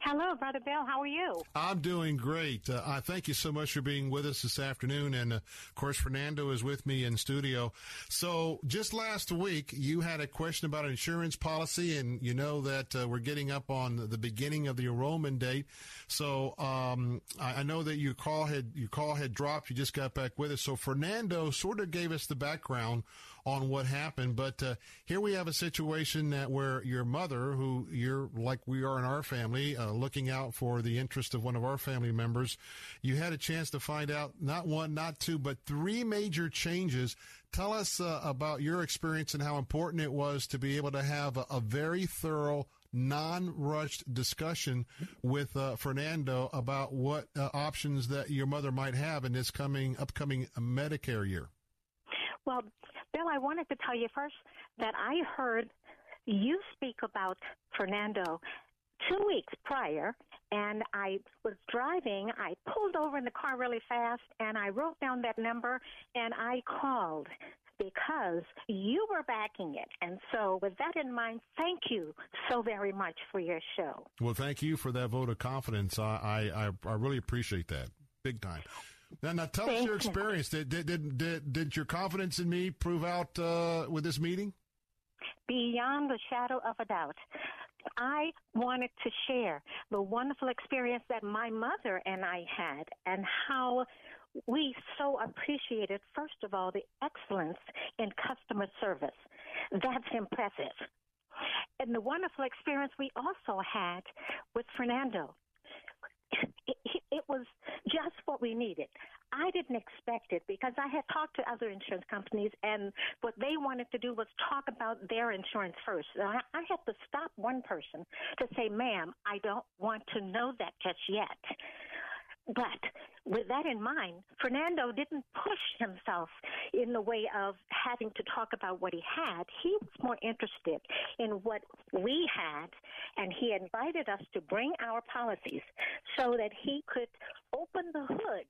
Hello, Brother Bill. How are you? I'm doing great. Uh, I thank you so much for being with us this afternoon. And uh, of course, Fernando is with me in studio. So just last week, you had a question about an insurance policy, and you know that uh, we're getting up on the beginning of the enrollment date. So um, I, I know that your call had your call had dropped. You just got back with us. So Fernando sort of gave us the background on what happened. But uh, here we have a situation that where your mother, who you're like we are in our family, uh, looking out for the interest of one of our family members, you had a chance to find out not one, not two, but three major changes. Tell us uh, about your experience and how important it was to be able to have a, a very thorough non-rushed discussion with uh, Fernando about what uh, options that your mother might have in this coming upcoming Medicare year. Well, Bill, I wanted to tell you first that I heard you speak about Fernando two weeks prior, and I was driving. I pulled over in the car really fast, and I wrote down that number, and I called because you were backing it. And so, with that in mind, thank you so very much for your show. Well, thank you for that vote of confidence. I I, I really appreciate that big time. Now, now tell us your experience. Did, did, did, did, did your confidence in me prove out uh, with this meeting? Beyond the shadow of a doubt. I wanted to share the wonderful experience that my mother and I had and how we so appreciated, first of all, the excellence in customer service. That's impressive. And the wonderful experience we also had with Fernando it, it was just what we needed. I didn't expect it because I had talked to other insurance companies, and what they wanted to do was talk about their insurance first. I, I had to stop one person to say, "Ma'am, I don't want to know that just yet." But with that in mind, Fernando didn't push himself in the way of having to talk about what he had. He was more interested in what we had, and he invited us to bring our policies so that he could open the hood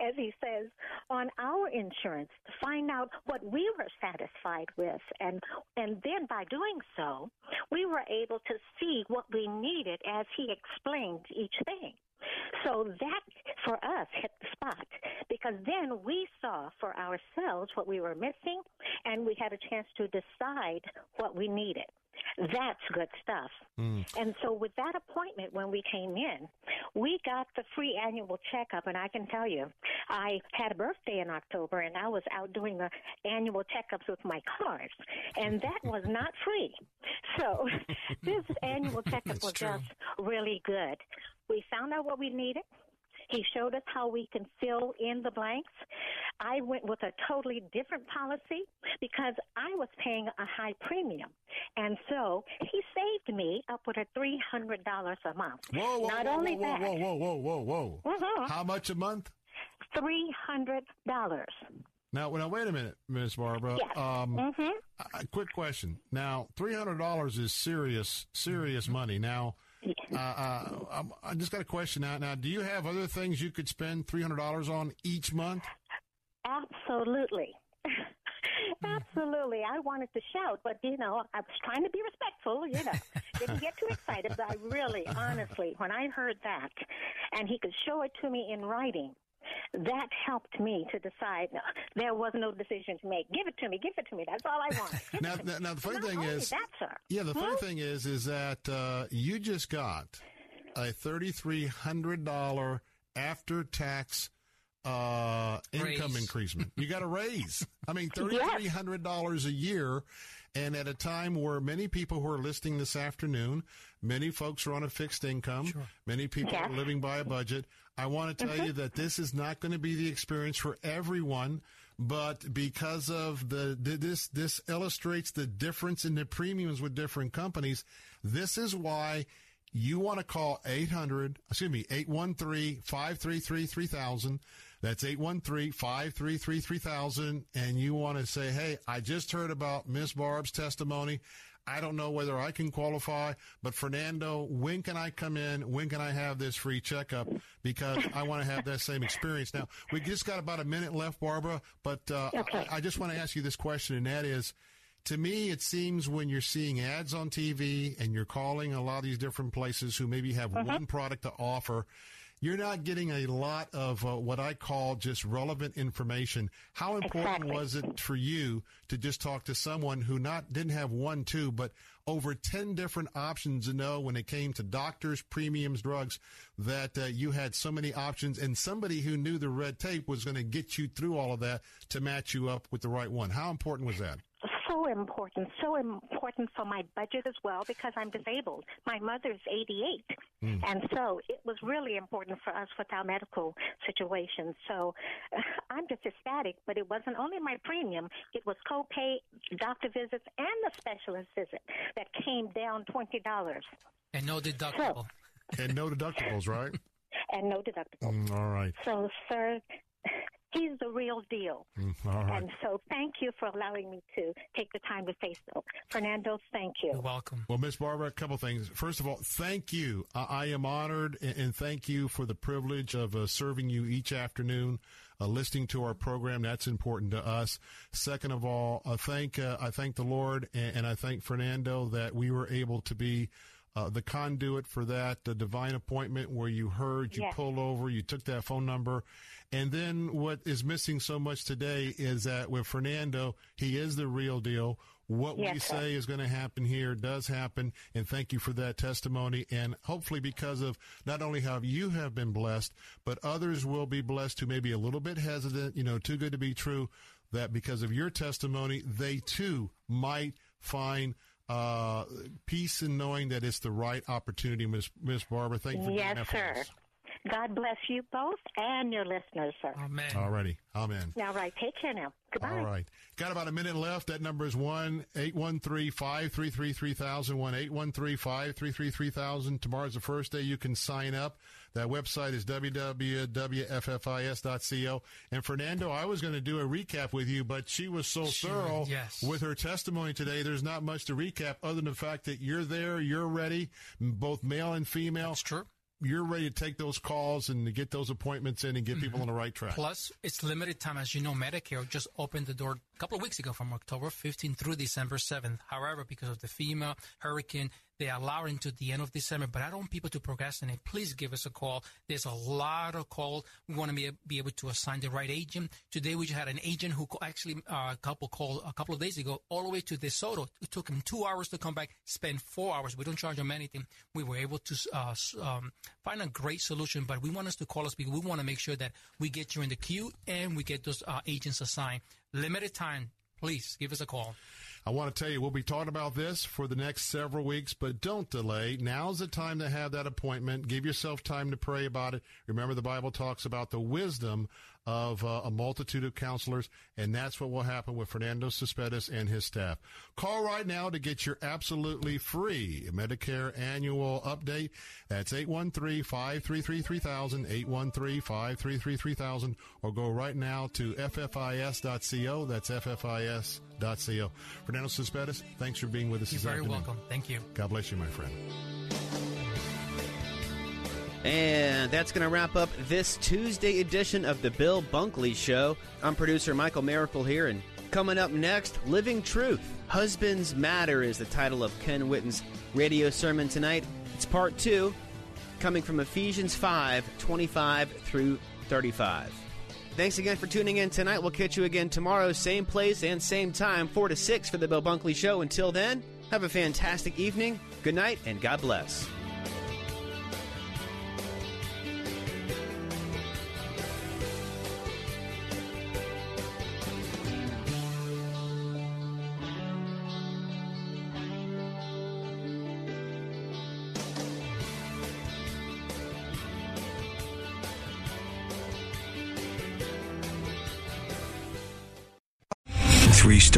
as he says, on our insurance to find out what we were satisfied with. And, and then by doing so, we were able to see what we needed as he explained each thing. So that for us hit the spot because then we saw for ourselves what we were missing and we had a chance to decide what we needed. That's good stuff. Mm. And so, with that appointment, when we came in, we got the free annual checkup. And I can tell you, I had a birthday in October, and I was out doing the annual checkups with my cars, and that was not free. So, this annual checkup was just really good. We found out what we needed. He showed us how we can fill in the blanks. I went with a totally different policy because I was paying a high premium. And so he saved me upward of $300 a month. Whoa, whoa, Not whoa, only whoa, that, whoa, whoa, whoa, whoa, whoa, whoa. Mhm. How much a month? $300. Now, now, wait a minute, Miss Barbara. Yes. Um, Mhm. a quick question. Now, three hundred dollars is serious, serious money. Now, uh, uh, I'm- I just got a question now. Now, do you have other things you could spend three hundred dollars on each month? Absolutely. Absolutely. I wanted to shout, but you know, I was trying to be respectful, you know. Didn't get too excited, but I really, honestly, when I heard that and he could show it to me in writing, that helped me to decide no, there was no decision to make. Give it to me, give it to me. That's all I want. Now, now, now the funny thing is, that, sir. yeah, the funny Hmm? thing is, is that uh, you just got a thirty-three hundred dollar after-tax uh, income Raise. increasement. You got a raise. I mean, thirty-three hundred dollars a year, and at a time where many people who are listening this afternoon, many folks are on a fixed income, many people Yes. are living by a budget. I want to tell Mhm. you that this is not going to be the experience for everyone. But because of the this this illustrates the difference in the premiums with different companies. This is why you want to call 800, excuse me, 813-533-3000. That's 813-533-3000. And you want to say, hey, I just heard about Miss Barb's testimony. I don't know whether I can qualify, but Fernando, when can I come in? When can I have this free checkup? Because I want to have that same experience. Now, we just got about a minute left, Barbara, but uh, I, I just want to ask you this question, and that is, to me, it seems when you're seeing ads on TV and you're calling a lot of these different places who maybe have one product to offer, you're not getting a lot of uh, what I call just relevant information. How important Exactly. was it for you to just talk to someone who not didn't have one, two, but over ten different options to know when it came to doctors, premiums, drugs, that uh, you had so many options, and somebody who knew the red tape was going to get you through all of that to match you up with the right one. How important was that? So important, so important for my budget as well because I'm disabled. My mother's 88. Hmm. And so it was really important for us with our medical situation. So uh, I'm just ecstatic, but it wasn't only my premium, it was copay, doctor visits, and the specialist visit that came down $20. And no deductible. And no deductibles, right? And no deductible. Mm, all right. So, sir, he's the real deal. Mm, all right. And so, thank you for allowing me to take the time to say so. Fernando, thank you. You're welcome. Well, Miss Barbara, a couple things. First of all, thank you. I, I am honored and, and thank you for the privilege of uh, serving you each afternoon, uh, listening to our program. That's important to us. Second of all, uh, thank uh, I thank the Lord and, and I thank Fernando that we were able to be. Uh, the conduit for that the divine appointment where you heard, you Yes. pulled over, you took that phone number, and then what is missing so much today is that with Fernando, he is the real deal. What we Yes, sir. say is going to happen here does happen, and thank you for that testimony. And hopefully, because of not only how you have been blessed, but others will be blessed who may be a little bit hesitant, you know, too good to be true. That because of your testimony, they too might find uh, peace in knowing that it's the right opportunity, Miss Miss Barbara. Thank you Yes, sir. us. God bless you both and your listeners, sir. Amen. All righty. Amen. All right. Take care now. Goodbye. All right. Got about a minute left. That number is 1 813 533 3000. 1 813 533 3000. Tomorrow's the first day you can sign up. That website is www.ffis.co. And Fernando, I was going to do a recap with you, but she was so She- thorough yes. with her testimony today. There's not much to recap other than the fact that you're there, you're ready, both male and female. That's true. You're ready to take those calls and to get those appointments in and get people Mm-hmm. on the right track. Plus, it's limited time. As you know, Medicare just opened the door couple of weeks ago from October 15th through December 7th. However, because of the FEMA hurricane, they allow into the end of December. But I don't want people to procrastinate. Please give us a call. There's a lot of calls. We want to be, be able to assign the right agent. Today, we just had an agent who actually uh, a couple called a couple of days ago all the way to DeSoto. It took him two hours to come back, spend four hours. We don't charge him anything. We were able to uh, um, find a great solution, but we want us to call us because we want to make sure that we get you in the queue and we get those uh, agents assigned. Limited time. Please give us a call. I want to tell you, we'll be talking about this for the next several weeks, but don't delay. Now's the time to have that appointment. Give yourself time to pray about it. Remember, the Bible talks about the wisdom of uh, a multitude of counselors, and that's what will happen with Fernando Cespedes and his staff. Call right now to get your absolutely free Medicare annual update. That's 813-533-3000, 813-533-3000, or go right now to ffis.co. That's ffis.co. Fernando Cespedes, thanks for being with us You're this very afternoon. welcome. Thank you. God bless you, my friend. And that's going to wrap up this Tuesday edition of the Bill Bunkley Show. I'm producer Michael Miracle here, and coming up next, Living Truth. Husbands Matter is the title of Ken Whitten's radio sermon tonight. It's part two, coming from Ephesians 5 25 through 35. Thanks again for tuning in tonight. We'll catch you again tomorrow, same place and same time, 4 to 6 for the Bill Bunkley Show. Until then, have a fantastic evening, good night, and God bless.